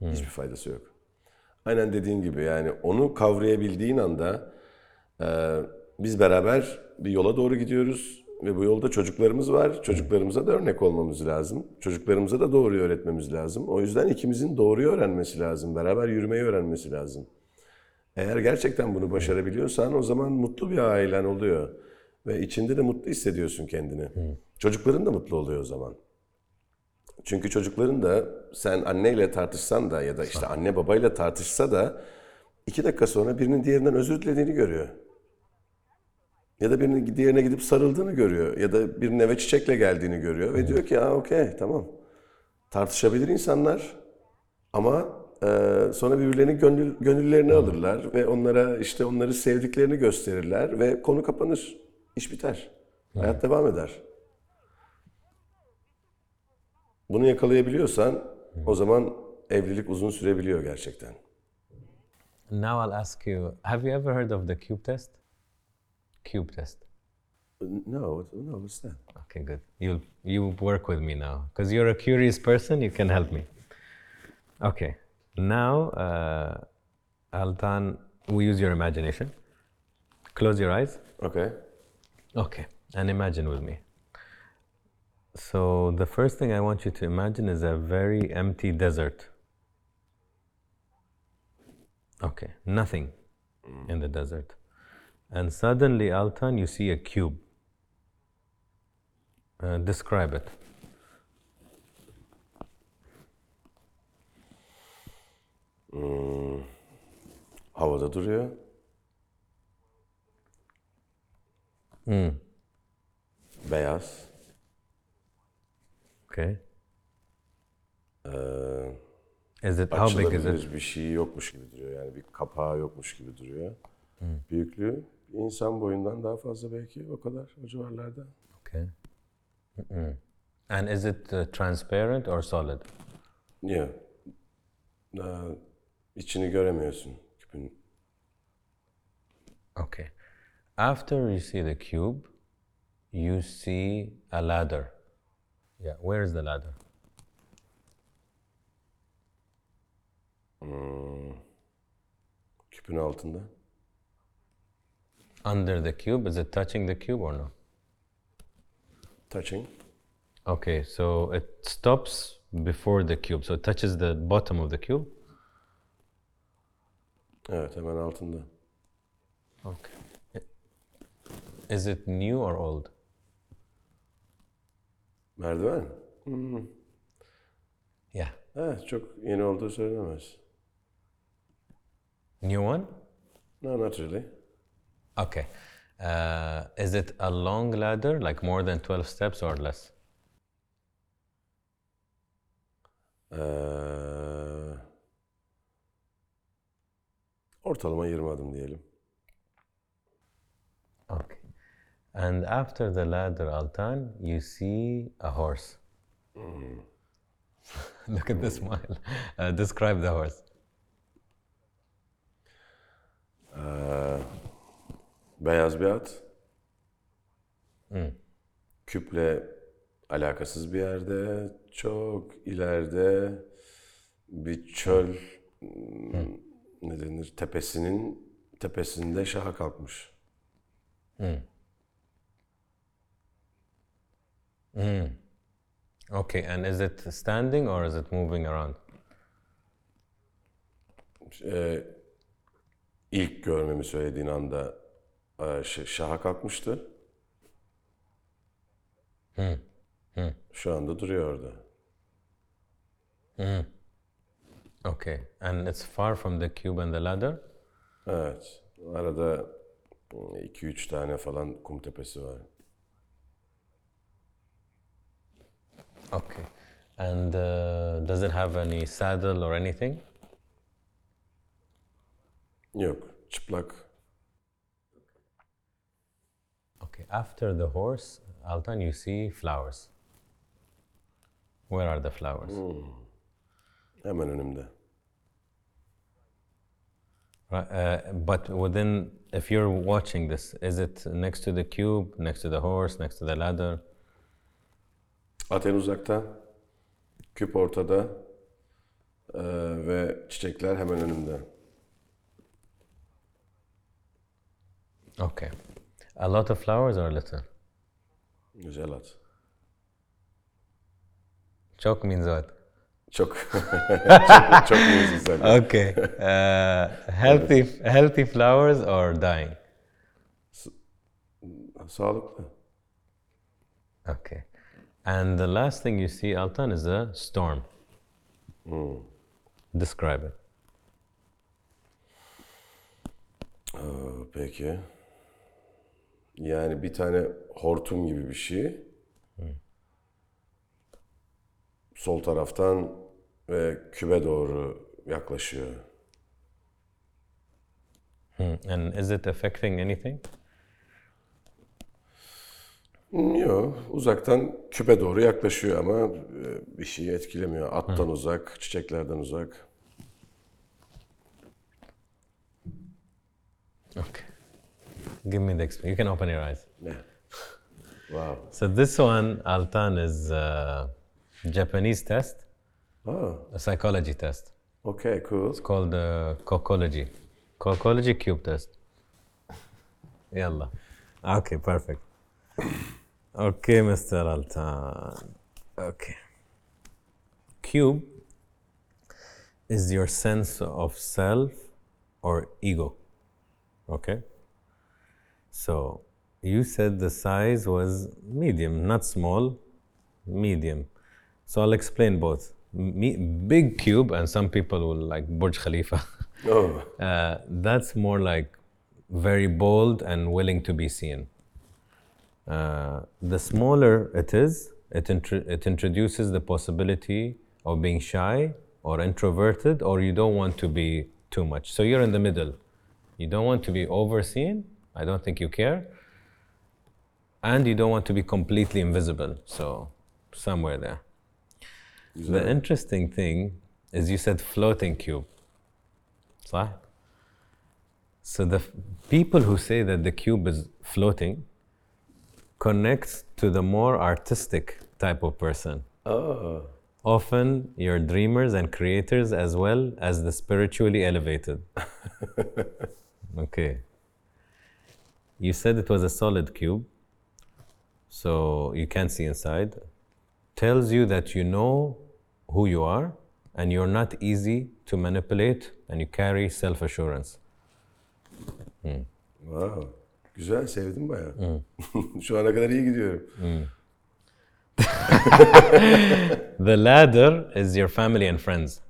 Hiçbir faydası yok. Aynen dediğin gibi yani onu kavrayabildiğin anda e, biz beraber bir yola doğru gidiyoruz ve bu yolda çocuklarımız var. Çocuklarımıza da örnek olmamız lazım. Çocuklarımıza da doğruyu öğretmemiz lazım. O yüzden ikimizin doğruyu öğrenmesi lazım. Beraber yürümeyi öğrenmesi lazım. Eğer gerçekten bunu başarabiliyorsan o zaman mutlu bir ailen oluyor. Ve içinde de mutlu hissediyorsun kendini. Çocukların da mutlu oluyor o zaman. Çünkü çocukların da sen anneyle tartışsan da ya da işte anne babayla tartışsa da iki dakika sonra birinin diğerinden özür dilediğini görüyor. Ya da birinin diğerine gidip sarıldığını görüyor. Ya da birinin eve çiçekle geldiğini görüyor. Ve diyor ki ha okey tamam. Tartışabilir insanlar ama sonra birbirlerinin gönül, gönüllerini alırlar. Ve onlara işte onları sevdiklerini gösterirler. Ve konu kapanır. İş biter. Hayat devam eder. Bunu yakalayabiliyorsan o zaman evlilik uzun sürebiliyor gerçekten. Now I'll ask you, have you ever heard of the cube test? Cube test. No, no, what's that? Okay, good. You'll you work with me now because you're a curious person. You can help me. Okay. Now, uh, Altan, we use your imagination. Close your eyes. Okay. Okay, and imagine with me. So the first thing I want you to imagine is a very empty desert. Okay, nothing in the desert. And suddenly, Altan, you see a cube. Uh, describe it. Havada duruyor. Beyaz. Okay. Ee, Is it how big is it? açılabilir bir şey yokmuş gibi duruyor. Yani bir kapağı yokmuş gibi duruyor. Büyüklüğü bir insan boyundan daha fazla belki o kadar o civarlarda. Okay. Mm-mm. And is it uh, transparent or solid? Niye? Ee, içini göremiyorsun küpün. Okay. After you see the cube, you see a ladder. Yeah, where is the ladder? Hmm. Küpün altında. Under the cube, is it touching the cube or no? Touching. Okay, so it stops before the cube, so it touches the bottom of the cube. Evet hemen altında. Okay. Is it new or old? Merdiven. Yeah. Evet çok yeni olduğu söylenemez. New one? No, not really. Okay. Uh, is it a long ladder, like more than 12 steps or less? Ee, ortalama 20 adım diyelim. Okay. And after the ladder, Altan, you see a horse. Look at the smile. Uh, describe the horse. Ee, beyaz bir at. Küple alakasız bir yerde, çok ileride bir çöl hmm, ne denir tepesinin tepesinde şaha kalkmış. Okay, and is it standing or is it moving around? Ee, ilk görmemi söylediğin anda e, şaha kalkmıştı. Şu anda duruyor orada. Okay. And it's far from the cube and the ladder? Evet. Arada 2-3 tane falan kum tepesi var. Okay. And uh, does it have any saddle or anything? Yok. Çıplak. Okay. After the horse, Altan, you see flowers. Where are the flowers? Hemen önümde. Right, uh, but within, if you're watching this, is it next to the cube, next to the horse, next to the ladder? At en uzakta. Küp ortada. Ee, ve çiçekler hemen önümde. Okay. A lot of flowers or a little? Güzel at. Çok means what? Çok çok, çok sen. Okay. Uh, healthy, healthy flowers or dying? Sağlıklı. Okay. And the last thing you see, Altan, is a storm. Describe it. Ee, Peki. Yani bir tane hortum gibi bir şey. Sol taraftan ve kübe doğru yaklaşıyor. Hmm. And is it affecting anything? Yok, uzaktan küpe doğru yaklaşıyor ama e, bir şeyi etkilemiyor. Attan uzak, çiçeklerden uzak. Okay. Give me the explanation. You can open your eyes. Ne? Wow. So this one, Altan, is Japanese test, Ah, a psychology test. okay, cool. It's called uh, Cocology. Cocology cube test. Yalla. Okay, perfect. Okay, Mr. Altan. Okay. Cube is your sense of self or ego. Okay? So, you said the size was medium, not small, medium. So, I'll explain both. Me, big cube, and some people will like Burj Khalifa. Oh, Uh, that's more like very bold and willing to be seen. Uh, the smaller it is, it, it introduces the possibility of being shy or introverted, or you don't want to be too much. So you're in the middle. You don't want to be overseen. I don't think you care. And you don't want to be completely invisible. So somewhere there. The interesting thing is you said floating cube. صح? So the people who say that the cube is floating connects to the more artistic type of person. oh. Often you're dreamers and creators as well as the spiritually elevated. okay. You said it was a solid cube, so you can't see inside. Tells you that you know who you are and you're not easy to manipulate and you carry self assurance. Hmm. Wow. Güzel, sevdim bayağı. Hmm. Şu ana kadar iyi gidiyorum. Hmm. The ladder is your family and friends.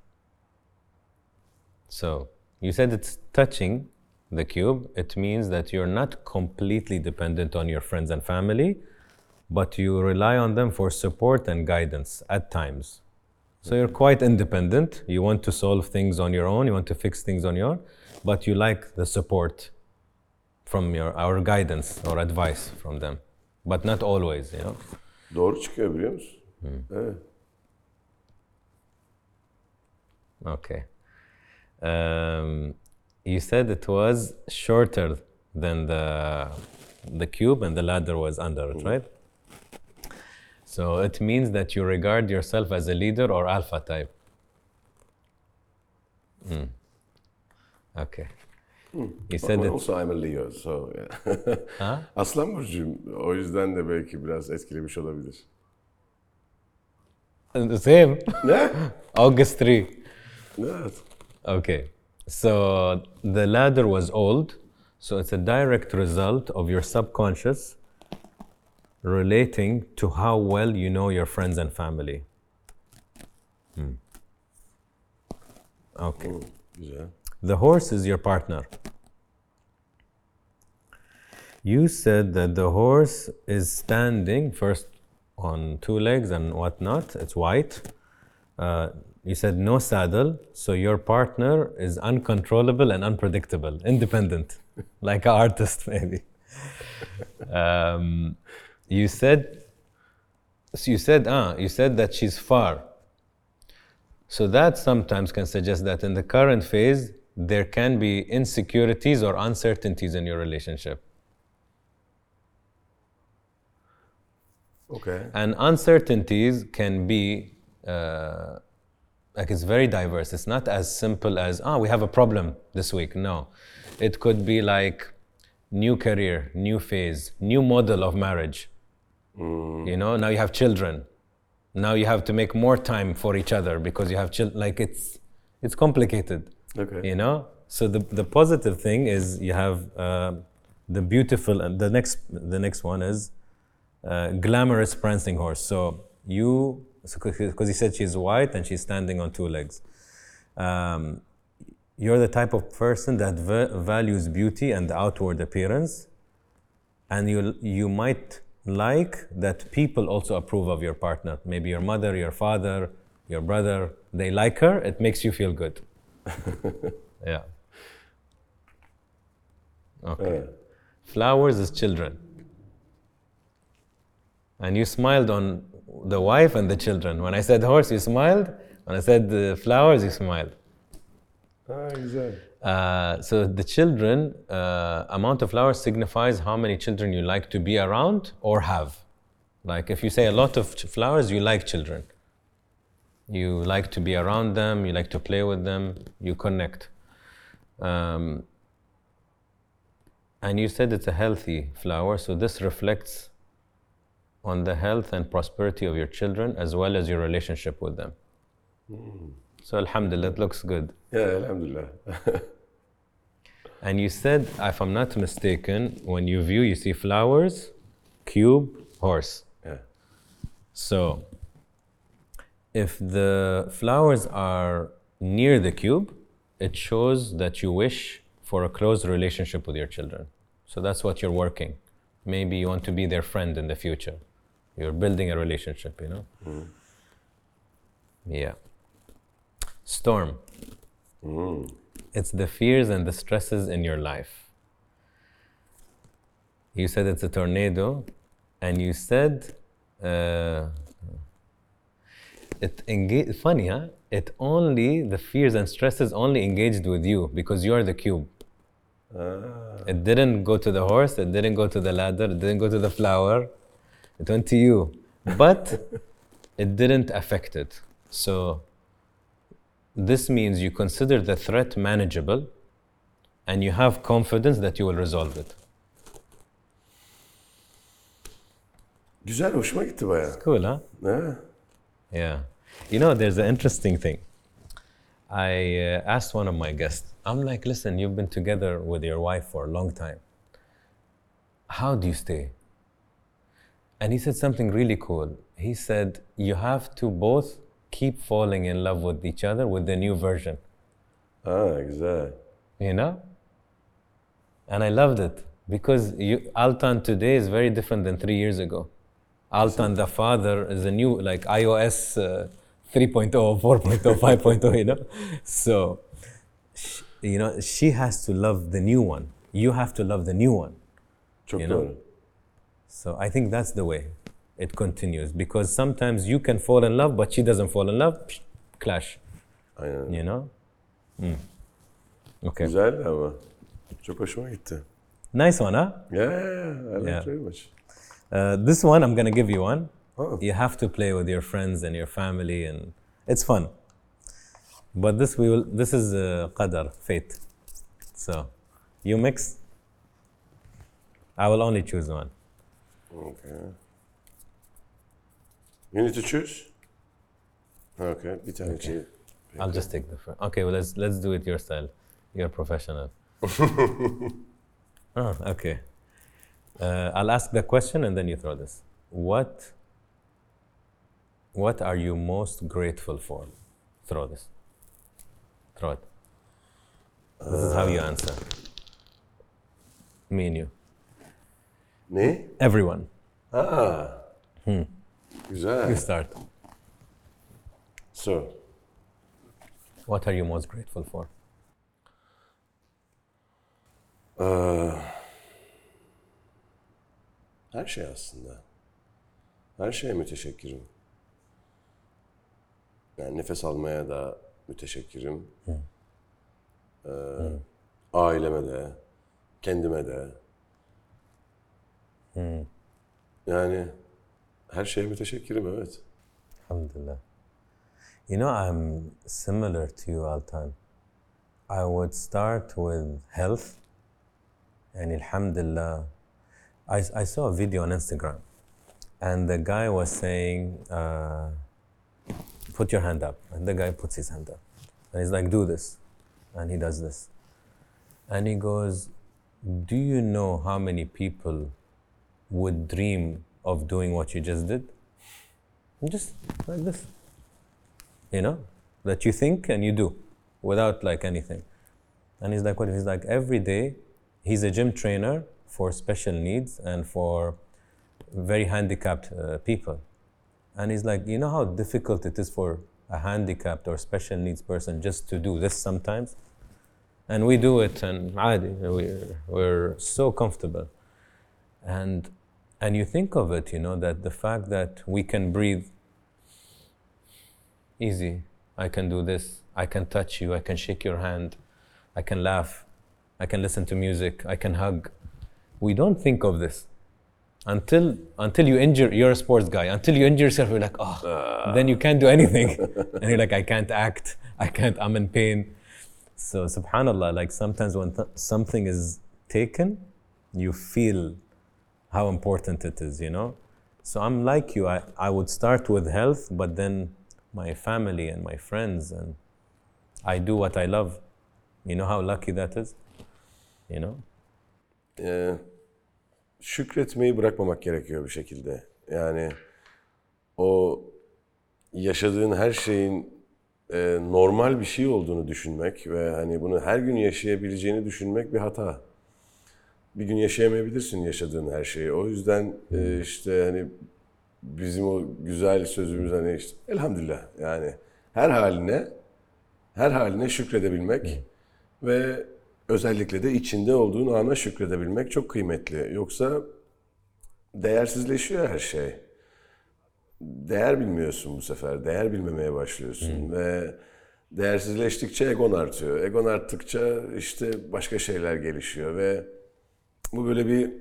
So, you said it's touching the cube. It means that you're not completely dependent on your friends and family, but you rely on them for support and guidance at times. So, you're quite independent. You want to solve things on your own, you want to fix things on your own, but you like the support from your our guidance or advice from them. But not always, you know. Doğru çıkıyor biliyor musun? Evet. Okay. Um, you said it was shorter than the the cube and the ladder was under it, right? So it means that you regard yourself as a leader or alpha type. Hmm. Okay. You said Ama also I'm a Leo, so yeah. Ha? Aslan burcuyum. O yüzden de belki biraz etkilemiş olabilir. The same. Ne? August 3. Evet. Okay. So the ladder was old, so it's a direct result of your subconscious relating to how well you know your friends and family. Hmm. Okay. Güzel. The horse is your partner. You said that the horse is standing first on two legs and whatnot. It's white. Uh, you said no saddle, so your partner is uncontrollable and unpredictable, independent, like an artist maybe. Um, you said, so you said, ah, you said that she's far. So that sometimes can suggest that in the current phase, there can be insecurities or uncertainties in your relationship. Okay. And uncertainties can be uh, like it's very diverse. It's not as simple as, ah, we have a problem this week. No. It could be like new career, new phase, new model of marriage. You know, now you have children. Now you have to make more time for each other because you have children. Like it's, it's complicated. Okay. You know? So the, the positive thing is you have uh, the beautiful, and the next, the next one is uh, glamorous prancing horse. So you, because he said she's white and she's standing on two legs. Um, you're the type of person that va- values beauty and outward appearance, and you you might like that people also approve of your partner. Maybe your mother, your father, your brother. They like her. It makes you feel good. yeah. Okay. Uh, Flowers is children. And you smiled on the wife and the children. When I said horse, you smiled. When I said the flowers, you smiled. ha, güzel. Uh, so the children, uh, amount of flowers signifies how many children you like to be around or have. Like if you say a lot of flowers, you like children. You like to be around them, you like to play with them, you connect. Um, and you said it's a healthy flower, so this reflects on the health and prosperity of your children as well as your relationship with them. So, Alhamdulillah, it looks good. Ya elhamdülillah. And you said, if I'm not mistaken, when you view, you see flowers, cube, horse. yeah. So, if the flowers are near the cube, it shows that you wish for a close relationship with your children. So that's what you're working. Maybe you want to be their friend in the future. You're building a relationship, you know? Mm-hmm. Yeah. Storm. Mm. It's the fears and the stresses in your life. You said it's a tornado, and you said uh, it engage. Funny, huh? It only the fears and stresses only engaged with you because you are the cube. Ah. It didn't go to the horse. It didn't go to the ladder. It didn't go to the flower. It went to you, but it didn't affect it. So this means you consider the threat manageable, and you have confidence that you will resolve it. Güzel, hoşuma gitti bayağı. Cool, huh? Ha? Yeah. You know, there's an interesting thing. I uh, asked one of my guests, I'm like, listen, you've been together with your wife for a long time. How do you stay? And he said something really cool. He said, you have to both keep falling in love with each other with the new version, Ah, exactly. you know? And I loved it because you, Altan today is very different than three years ago. Altan, the father, is a new, like iOS uh, 3.0, 4.0, 5.0, you know? So, sh- you know, she has to love the new one. You have to love the new one. Çok You know? So I think that's the way it continues because sometimes you can fall in love, but she doesn't fall in love, psh, clash, Aynen. you know? Mm. Okay. Güzel ama. Çok hoşuma gitti. Nice one, huh? Yeah, yeah, yeah. I like Yeah. very much. Uh, this one, I'm going to give you one. Oh. You have to play with your friends and your family, and it's fun. But this we will. This is uh, qadar, fate. So, you mix. I will only choose one. Okay. You need to choose? Okay, bir tane şey. I'll just take the first. Okay, well let's let's do it your style. You're professional. oh, okay. Uh, I'll ask the question and then you throw this. What What are you most grateful for? Throw this. throw it. This is how you uh. answer. Me and you. Me? Everyone. Ha. Güzel. You start. So, What are you most grateful for? her şey aslında. Her şeye müteşekkirim. Yani nefes almaya da müteşekkirim. Ee, aileme de, kendime de. Yani her şeye müteşekkirim evet. Alhamdulillah. You know, I'm similar to you, Altan. I would start with health. And alhamdulillah, I, I saw a video on Instagram. And the guy was saying, uh, put your hand up. And the guy puts his hand up. And he's like, do this. And he does this. And he goes, do you know how many people would dream of doing what you just did? Just like this you know, that you think and you do without like anything. And he's like, what? He's like, every day, he's a gym trainer for special needs and for very handicapped uh, people. And he's like, you know how difficult it is for a handicapped or special needs person just to do this sometimes? And we do it and عادي, we're, we're so comfortable. And, and you think of it, you know, that the fact that we can breathe easy. I can do this. I can touch you. I can shake your hand. I can laugh. I can listen to music. I can hug. We don't think of this until until you injure. You're a sports guy. Until you injure yourself, you're like, oh, ah. then you can't do anything, and you're like, I can't act. I can't. I'm in pain. So Subhanallah, like sometimes when th- something is taken, you feel how important it is. You know. So I'm like you. I, I would start with health, but then my family and my friends and I do what I love. You know how lucky that is? You know? Ee, şükretmeyi bırakmamak gerekiyor bir şekilde. Yani o yaşadığın her şeyin e, normal bir şey olduğunu düşünmek ve hani bunu her gün yaşayabileceğini düşünmek bir hata. Bir gün yaşayamayabilirsin yaşadığın her şeyi. O yüzden e, işte hani bizim o güzel sözümüz hani işte elhamdülillah yani her haline her haline şükredebilmek ve özellikle de içinde olduğun ana şükredebilmek çok kıymetli. Yoksa değersizleşiyor her şey. Değer bilmiyorsun bu sefer. Değer bilmemeye başlıyorsun ve değersizleştikçe egon artıyor. Egon arttıkça işte başka şeyler gelişiyor ve bu böyle bir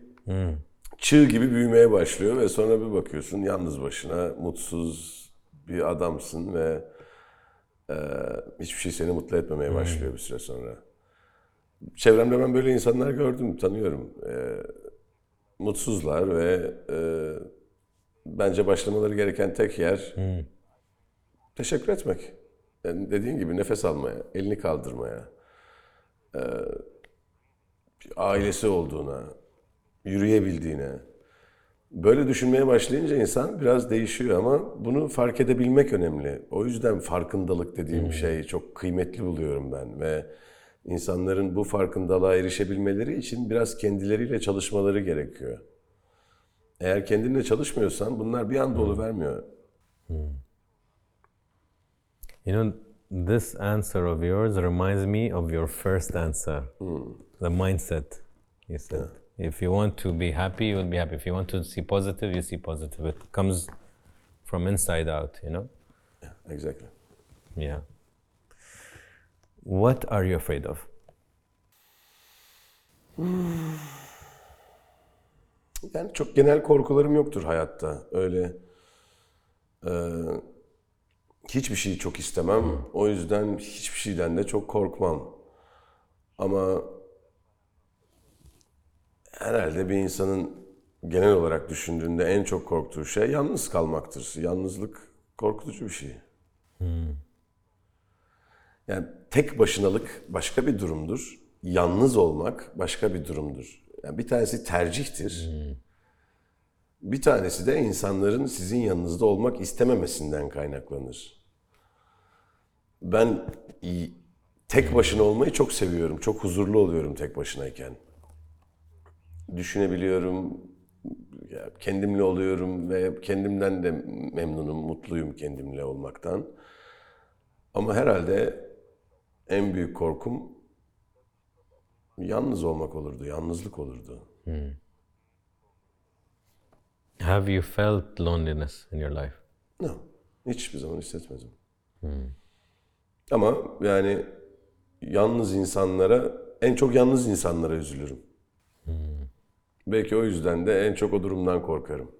çığ gibi büyümeye başlıyor ve sonra bir bakıyorsun yalnız başına mutsuz bir adamsın ve e, hiçbir şey seni mutlu etmemeye başlıyor bir süre sonra. Çevremde ben böyle insanlar gördüm, tanıyorum. E, mutsuzlar ve e, bence başlamaları gereken tek yer teşekkür etmek. Yani dediğin gibi nefes almaya, elini kaldırmaya, e, ailesi olduğuna, yürüyebildiğine. Böyle düşünmeye başlayınca insan biraz değişiyor ama bunu fark edebilmek önemli. O yüzden farkındalık dediğim şeyi çok kıymetli buluyorum ben ve insanların bu farkındalığa erişebilmeleri için biraz kendileriyle çalışmaları gerekiyor. Eğer kendinle çalışmıyorsan bunlar bir anda oluvermiyor. You know, this answer of yours reminds me of your first answer. Hmm. The mindset you said. If you want to be happy, you will be happy. If you want to see positive, you see positive. It comes from inside out, you know? Yeah, exactly. Yeah. What are you afraid of? Yani çok genel korkularım yoktur hayatta. Öyle e, hiçbir şeyi çok istemem. O yüzden hiçbir şeyden de çok korkmam. Ama herhalde bir insanın genel olarak düşündüğünde en çok korktuğu şey yalnız kalmaktır. Yalnızlık korkutucu bir şey. Yani tek başınalık başka bir durumdur. Yalnız olmak başka bir durumdur. Yani bir tanesi tercihtir. Bir tanesi de insanların sizin yanınızda olmak istememesinden kaynaklanır. Ben tek başına olmayı çok seviyorum. Çok huzurlu oluyorum tek başınayken. Düşünebiliyorum, kendimle oluyorum ve kendimden de memnunum, mutluyum kendimle olmaktan. Ama herhalde en büyük korkum yalnız olmak olurdu, yalnızlık olurdu. Have you felt loneliness in your life? No, hiçbir zaman hissetmedim. Ama yani yalnız insanlara, en çok yalnız insanlara üzülürüm. Belki o yüzden de en çok o durumdan korkarım.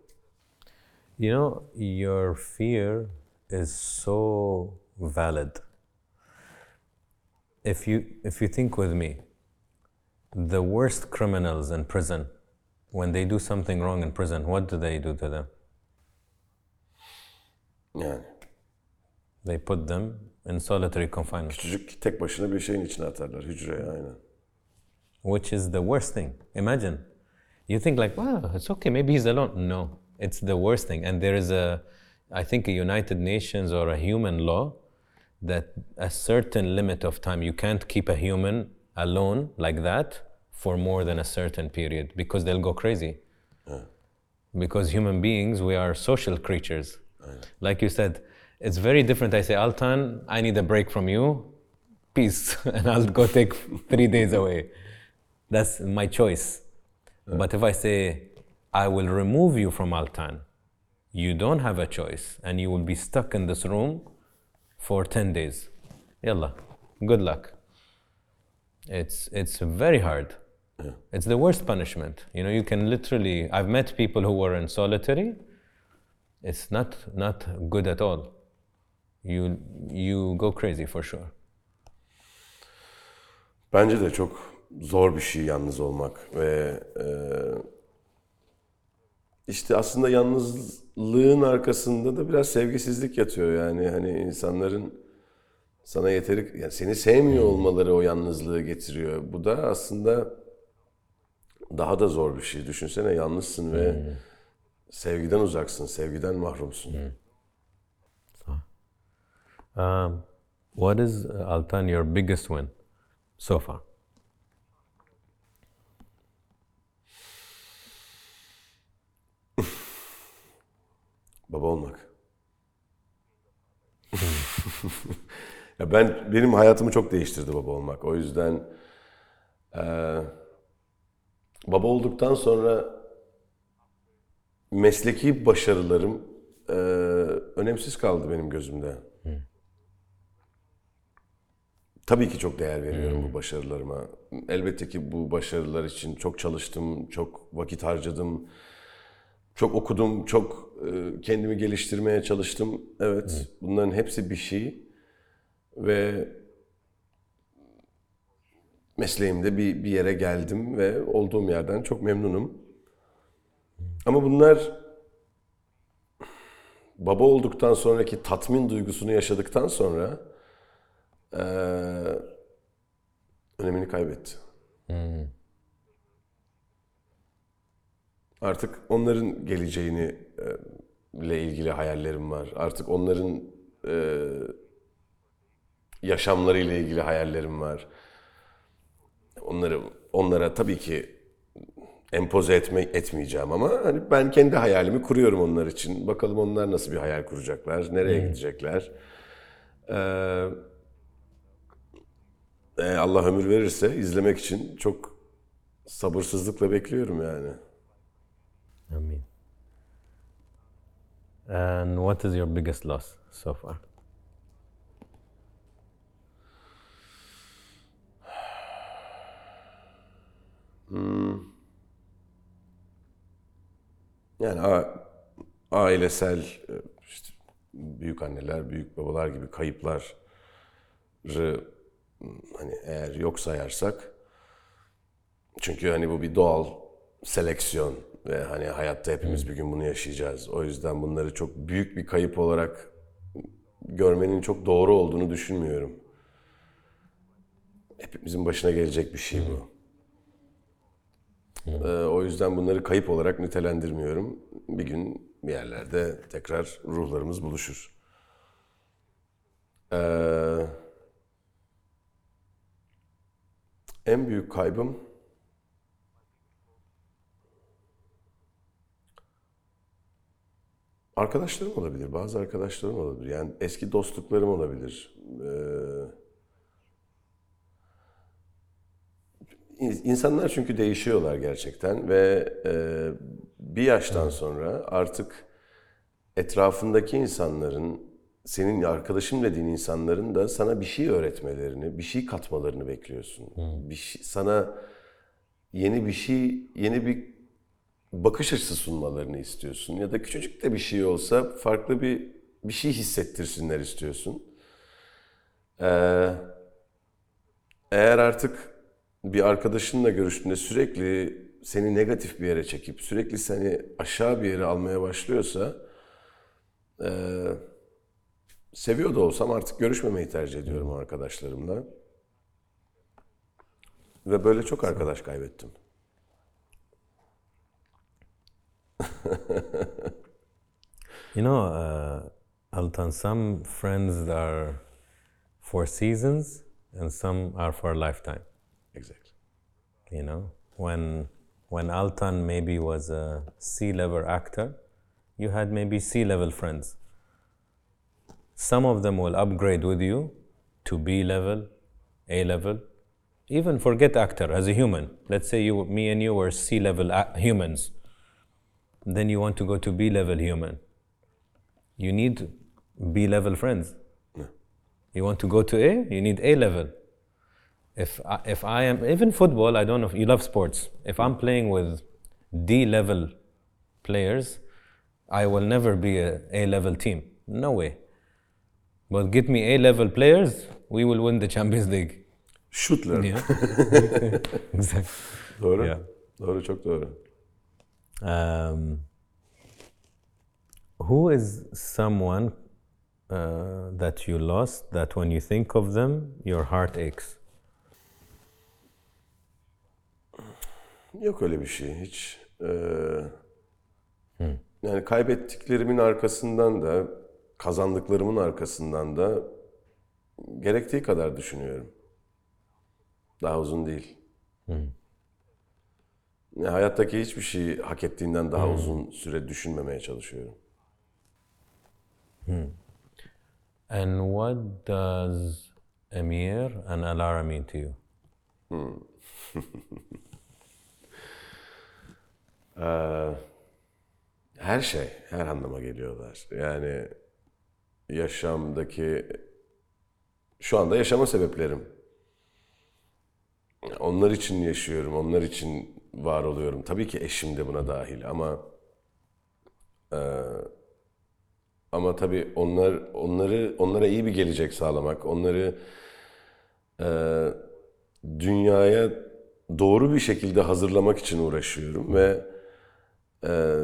You know, your fear is so valid. If you if you think with me, the worst criminals in prison, when they do something wrong in prison, what do they do to them? Yani They put them in solitary confinement, küçücük tek başına bir şeyin içine atarlar hücreye aynen. which is the worst thing. Imagine, you think like, wow, it's okay, maybe he's alone. No, it's the worst thing. And there is a, I think, a United Nations or a human law that a certain limit of time you can't keep a human alone like that for more than a certain period because they'll go crazy. Because human beings, we are social creatures. Like you said, it's very different. I say, Altan, I need a break from you. Peace. and I'll go take three days away. That's my choice. But if I say, I will remove you from Altan, you don't have a choice and you will be stuck in this room for 10 days. Yalla, good luck. It's, it's very hard. It's the worst punishment. You know, you can literally, I've met people who were in solitary. It's not, not good at all. You, you go crazy for sure. Bence de çok zor bir şey yalnız olmak ve e, işte aslında yalnızlığın arkasında da biraz sevgisizlik yatıyor yani hani insanların sana yeteri yani seni sevmiyor olmaları o yalnızlığı getiriyor. Bu da aslında daha da zor bir şey. Düşünsene yalnızsın ve sevgiden uzaksın, sevgiden mahrumsun. Um, what is, uh, Altan, your biggest win so far? Baba olmak. ya ben benim hayatımı çok değiştirdi baba olmak. O yüzden eee, baba olduktan sonra mesleki başarılarım eee, önemsiz kaldı benim gözümde. Tabii ki çok değer veriyorum bu başarılarıma. Elbette ki bu başarılar için çok çalıştım, çok vakit harcadım. Çok okudum, çok e, kendimi geliştirmeye çalıştım. Evet, bunların hepsi bir şey. Ve mesleğimde bir, bir yere geldim ve olduğum yerden çok memnunum. Ama bunlar baba olduktan sonraki tatmin duygusunu yaşadıktan sonra e, önemini kaybetti. Artık onların geleceğini e, ile ilgili hayallerim var. Artık onların e, yaşamları ile ilgili hayallerim var. Onları onlara tabii ki empoze etme, etmeyeceğim ama hani ben kendi hayalimi kuruyorum onlar için. Bakalım onlar nasıl bir hayal kuracaklar, nereye gidecekler. Ee, e, Allah ömür verirse izlemek için çok sabırsızlıkla bekliyorum yani. Mean. And what is your biggest loss so far? Yani a- ailesel e, işte büyük anneler, büyük babalar gibi kayıpları hani eğer yok sayarsak çünkü hani bu bir doğal seleksiyon ve hani hayatta hepimiz bir gün bunu yaşayacağız. O yüzden bunları çok büyük bir kayıp olarak görmenin çok doğru olduğunu düşünmüyorum. Hepimizin başına gelecek bir şey bu. Ee, o yüzden bunları kayıp olarak nitelendirmiyorum. Bir gün bir yerlerde tekrar ruhlarımız buluşur. Ee, En büyük kaybım arkadaşlarım olabilir. Bazı arkadaşlarım olabilir. Yani eski dostluklarım olabilir. Ee, insanlar çünkü değişiyorlar gerçekten ve e, bir yaştan sonra artık etrafındaki insanların senin arkadaşım dediğin insanların da sana bir şey öğretmelerini, bir şey katmalarını bekliyorsun. Bir şey, sana yeni bir şey, yeni bir bakış açısı sunmalarını istiyorsun ya da küçücük de bir şey olsa farklı bir bir şey hissettirsinler istiyorsun. Ee, eğer artık bir arkadaşınla görüştüğünde sürekli seni negatif bir yere çekip sürekli seni aşağı bir yere almaya başlıyorsa ee, seviyor da olsam artık görüşmemeyi tercih ediyorum arkadaşlarımla. Ve böyle çok arkadaş kaybettim. You know, uh, Altan, some friends are for seasons and some are for a lifetime. Exactly. You know, when when Altan maybe was a C-level actor, you had maybe C-level friends. Some of them will upgrade with you to B level, A level. Even forget actor as a human. Let's say you, me and you were C level humans. Then you want to go to B level human. You need B level friends. You want to go to A, you need A level. If I, if I am even football, I don't know if you love sports. If I'm playing with D level players, I will never be a A level team. No way. But get me A level players, we will win the Champions League. Şutlar. Yeah. exactly. Doğru. Yeah. Doğru, çok doğru. Um, who is someone uh, that you lost that when you think of them, your heart aches? Yok öyle bir şey hiç. Ee, yani kaybettiklerimin arkasından da, kazandıklarımın arkasından da gerektiği kadar düşünüyorum. Daha uzun değil. Yani hayattaki hiçbir şeyi hak ettiğinden daha uzun süre düşünmemeye çalışıyorum. And what does Emir and Alara mean to you? Ee, her şey, her anlama geliyorlar. Yani yaşamdaki, şu anda yaşama sebeplerim. Onlar için yaşıyorum, onlar için var oluyorum. Tabii ki eşim de buna dahil ama e, ama tabii onlar onları onlara iyi bir gelecek sağlamak, onları e, dünyaya doğru bir şekilde hazırlamak için uğraşıyorum ve e,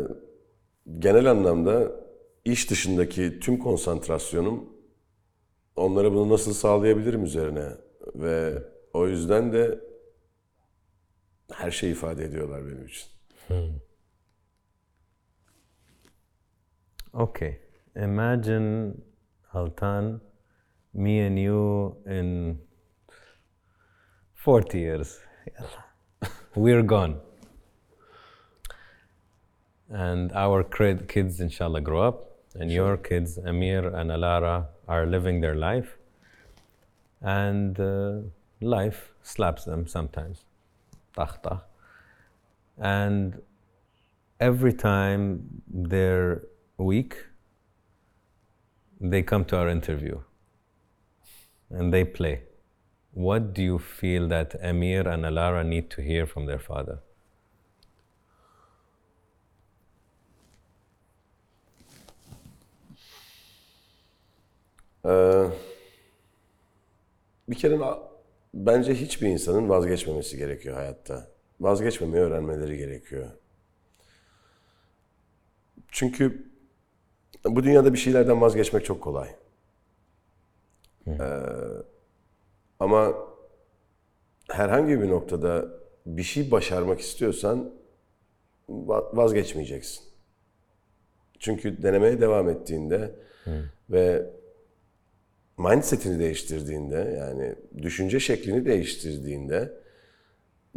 genel anlamda iş dışındaki tüm konsantrasyonum onlara bunu nasıl sağlayabilirim üzerine ve o yüzden de her şeyi ifade ediyorlar benim için. Okay. Imagine Altan, me and you in 40 years. We're gone. And our kids, inshallah, grow up. And your kids, Amir and Alara, are living their life. And uh, life slaps them sometimes. And every time they're weak, they come to our interview and they play. What do you feel that Amir and Alara need to hear from their father? Ee, bir kere bence hiçbir insanın vazgeçmemesi gerekiyor hayatta. Vazgeçmemeyi öğrenmeleri gerekiyor. Çünkü bu dünyada bir şeylerden vazgeçmek çok kolay. Ee, ama herhangi bir noktada bir şey başarmak istiyorsan va- vazgeçmeyeceksin. Çünkü denemeye devam ettiğinde ve mindsetini değiştirdiğinde yani düşünce şeklini değiştirdiğinde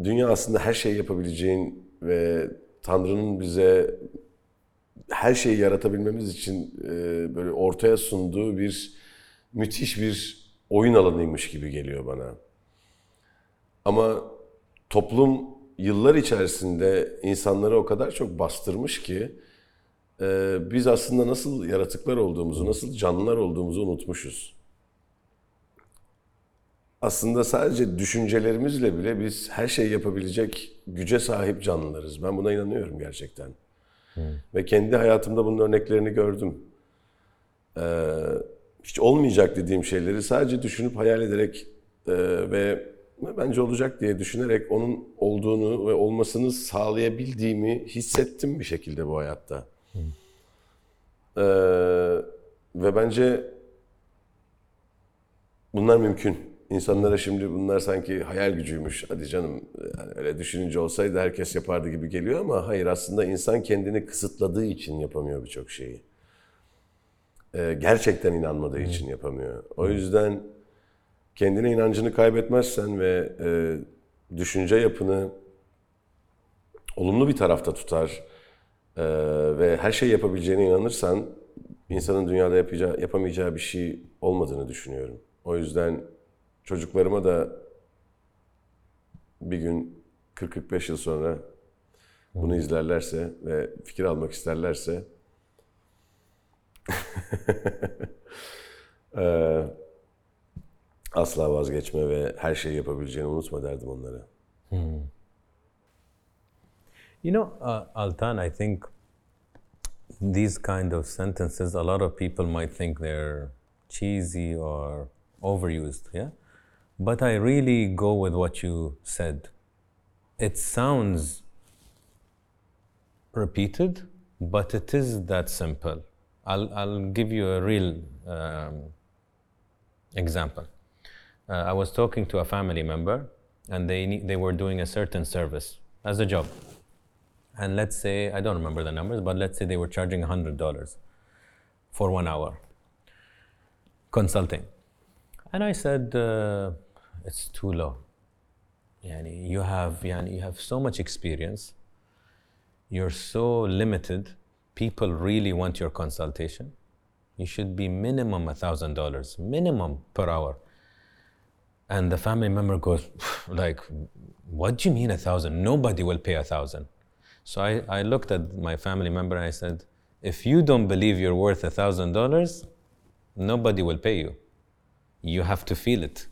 dünya aslında her şeyi yapabileceğin ve Tanrı'nın bize her şeyi yaratabilmemiz için e, böyle ortaya sunduğu bir müthiş bir oyun alanıymış gibi geliyor bana. Ama toplum yıllar içerisinde insanları o kadar çok bastırmış ki e, biz aslında nasıl yaratıklar olduğumuzu, nasıl canlılar olduğumuzu unutmuşuz. Aslında sadece düşüncelerimizle bile biz her şeyi yapabilecek güce sahip canlılarız. Ben buna inanıyorum gerçekten. Ve kendi hayatımda bunun örneklerini gördüm. Ee, hiç olmayacak dediğim şeyleri sadece düşünüp hayal ederek e, ve bence olacak diye düşünerek onun olduğunu ve olmasını sağlayabildiğimi hissettim bir şekilde bu hayatta. Ee, ve bence bunlar mümkün. İnsanlara şimdi bunlar sanki hayal gücüymüş. Hadi canım yani öyle düşününce olsaydı herkes yapardı gibi geliyor ama hayır aslında insan kendini kısıtladığı için yapamıyor birçok şeyi. Ee, gerçekten inanmadığı için yapamıyor. O yüzden kendine inancını kaybetmezsen ve e, düşünce yapını olumlu bir tarafta tutar e, ve her şey yapabileceğine inanırsan insanın dünyada yapacağı, yapamayacağı bir şey olmadığını düşünüyorum. O yüzden çocuklarıma da bir gün 40-45 yıl sonra bunu izlerlerse ve fikir almak isterlerse asla vazgeçme ve her şeyi yapabileceğini unutma derdim onlara. You know, uh, Altan, I think these kind of sentences, a lot of people might think they're cheesy or overused, yeah? But I really go with what you said. It sounds repeated, but it is that simple. I'll, I'll give you a real um, example. Uh, I was talking to a family member, and they, they were doing a certain service as a job and let's say I don't remember the numbers, but let's say they were charging hundred dollars for one hour consulting, and I said uh, it's too low. Yani you have yani you have so much experience. You're so limited. People really want your consultation. You should be minimum thousand dollars, minimum per hour. And the family member goes, like, what do you mean a thousand? Nobody will pay a thousand. So I, I looked at my family member and I said, if you don't believe you're worth a thousand dollars, nobody will pay you. You have to feel it.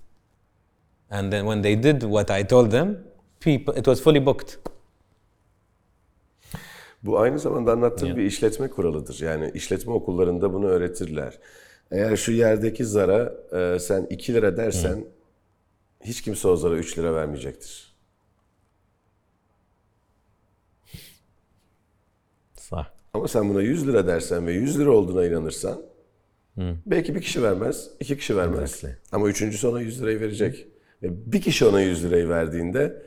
And then when they did what I told them, people it was fully booked. Bu aynı zamanda anlattığım bir işletme kuralıdır. Yani işletme okullarında bunu öğretirler. Eğer şu yerdeki zara e, sen 2 lira dersen hiç kimse o zara 3 lira vermeyecektir. Sah. Ama sen buna 100 lira dersen ve 100 lira olduğuna inanırsan belki bir kişi vermez, iki kişi vermez. Exactly. Ama üçüncüsü ona 100 lirayı verecek. Bir kişi ona 100 lirayı verdiğinde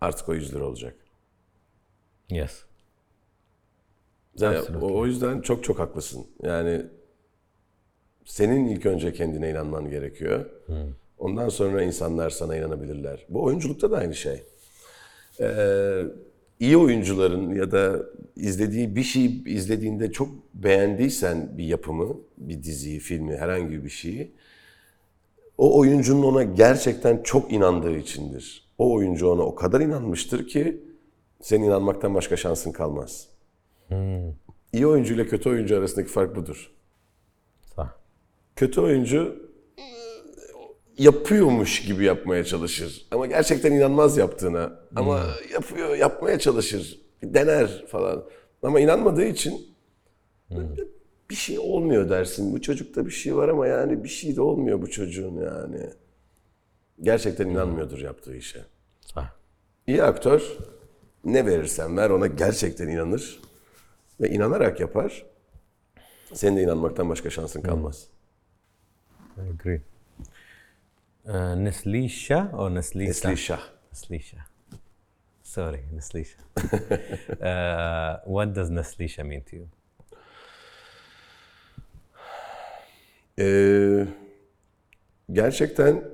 artık o 100 lira olacak. Yes. Yani Absolutely. o, yüzden çok çok haklısın. Yani senin ilk önce kendine inanman gerekiyor. Ondan sonra insanlar sana inanabilirler. Bu oyunculukta da aynı şey. Ee, iyi oyuncuların ya da izlediği bir şey izlediğinde çok beğendiysen bir yapımı, bir diziyi, filmi, herhangi bir şeyi o oyuncunun ona gerçekten çok inandığı içindir. O oyuncu ona o kadar inanmıştır ki senin inanmaktan başka şansın kalmaz. İyi oyuncu ile kötü oyuncu arasındaki fark budur. Sah. Kötü oyuncu yapıyormuş gibi yapmaya çalışır. Ama gerçekten inanmaz yaptığına. Ama yapıyor, yapmaya çalışır. Dener falan. Ama inanmadığı için bir şey olmuyor dersin. Bu çocukta bir şey var ama yani bir şey de olmuyor bu çocuğun yani. Gerçekten inanmıyordur yaptığı işe. Sah. İyi aktör ne verirsen ver ona gerçekten inanır ve inanarak yapar. Senin de inanmaktan başka şansın kalmaz. I agree. Uh, Neslisha or Neslisa? Neslisha. Sorry, Neslisha. uh, what does Neslisha mean to you? Ee, gerçekten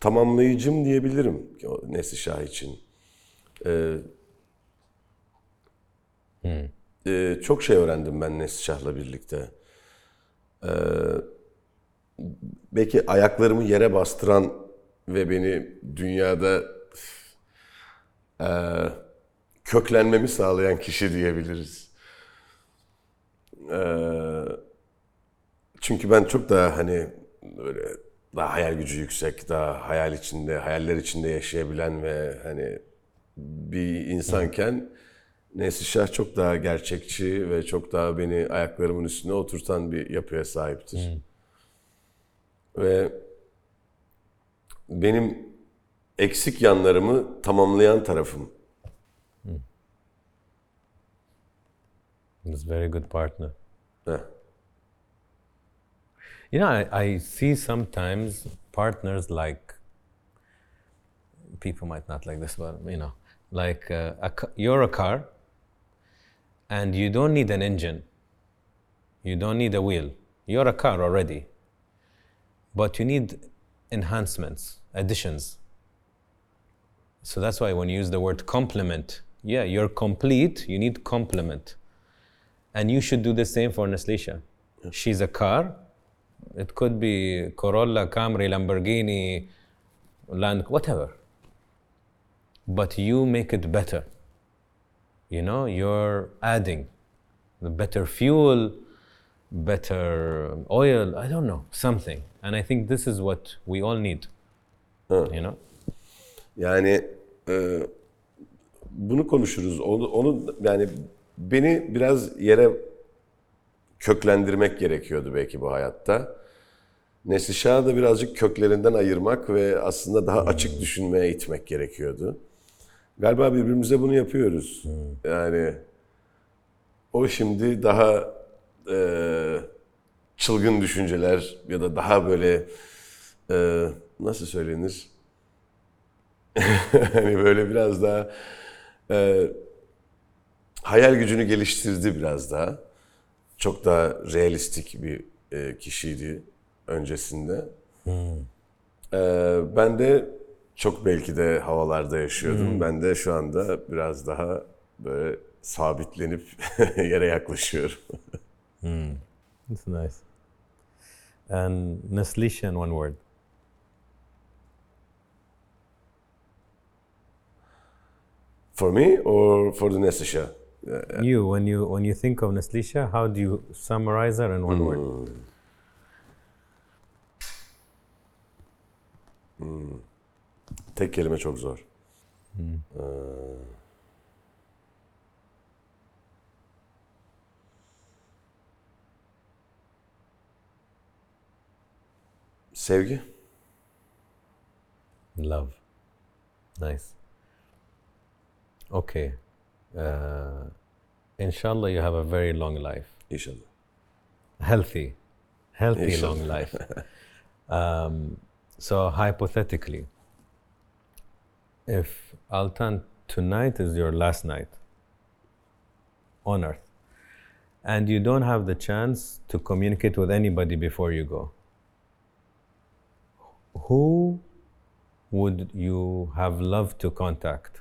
tamamlayıcım diyebilirim Nesli Şah için. Ee, e, çok şey öğrendim ben Neslihan'la birlikte. Ee, belki ayaklarımı yere bastıran ve beni dünyada e, köklenmemi sağlayan kişi diyebiliriz. Ee, çünkü ben çok daha hani böyle daha hayal gücü yüksek, daha hayal içinde, hayaller içinde yaşayabilen ve hani bir insanken Neslişah çok daha gerçekçi ve çok daha beni ayaklarımın üstüne oturtan bir yapıya sahiptir. Ve benim eksik yanlarımı tamamlayan tarafım. He's a very good partner. Heh. You know, I, I see sometimes partners like people might not like this, but you know, like uh, a, you're a car and you don't need an engine, you don't need a wheel. You're a car already, but you need enhancements, additions. So that's why when you use the word complement, yeah, you're complete, you need complement. And you should do the same for Neslisha. She's a car. It could be Corolla, Camry, Lamborghini, Land, whatever. But you make it better. You know, you're adding the better fuel, better oil, I don't know, something. And I think this is what we all need. You know? Yani e, bunu konuşuruz. Onu, onu yani beni biraz yere köklendirmek gerekiyordu belki bu hayatta. Neslişah'ı da birazcık köklerinden ayırmak ve aslında daha açık düşünmeye itmek gerekiyordu. Galiba birbirimize bunu yapıyoruz. Yani o şimdi daha e, çılgın düşünceler ya da daha böyle e, nasıl söylenir? hani böyle biraz daha e, hayal gücünü geliştirdi biraz daha. Çok daha realistik bir e, kişiydi öncesinde. E, ben de çok belki de havalarda yaşıyordum. Ben de şu anda biraz daha böyle sabitlenip yere yaklaşıyorum. It's nice. And Neslisha in one word. For me or for the Nesisha? You, when you when you think of Neslisha, how do you summarize her in one hmm. word? Hmm. Tek kelime çok zor. Ee, hmm. uh, sevgi. Love. Nice. Okay. Uh, inshallah, you have a very long life. Inshallah. Healthy. Healthy Inshallah. long life. um, so, hypothetically, if Altan, tonight is your last night on earth, and you don't have the chance to communicate with anybody before you go, who would you have loved to contact,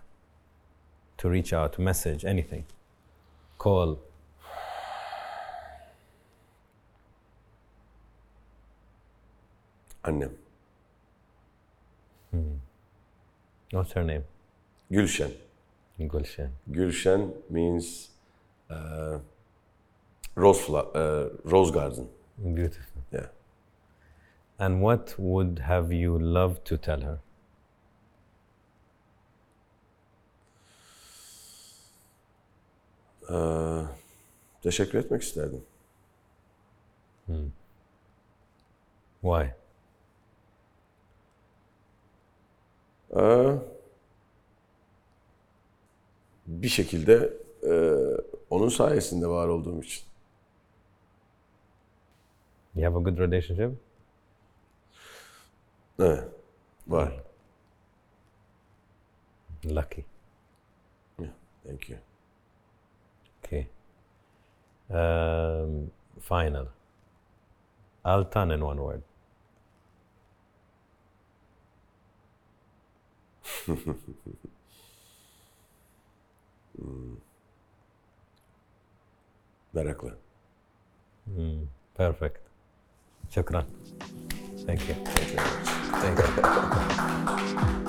to reach out, message, anything? Call. Annem. What's her name? Gülşen. Gulshan. Gülşen means uh, rose, fla- uh, rose garden. Beautiful. Yeah. And what would have you loved to tell her? Ee, teşekkür etmek isterdim. Why? Ee, bir şekilde e, onun sayesinde var olduğum için. You have a good relationship? Evet, var. Lucky. Yeah, thank you. Okay. Um, final. Altan in one word. Meraklı. Perfect. Shukran. Thank you. Thank you.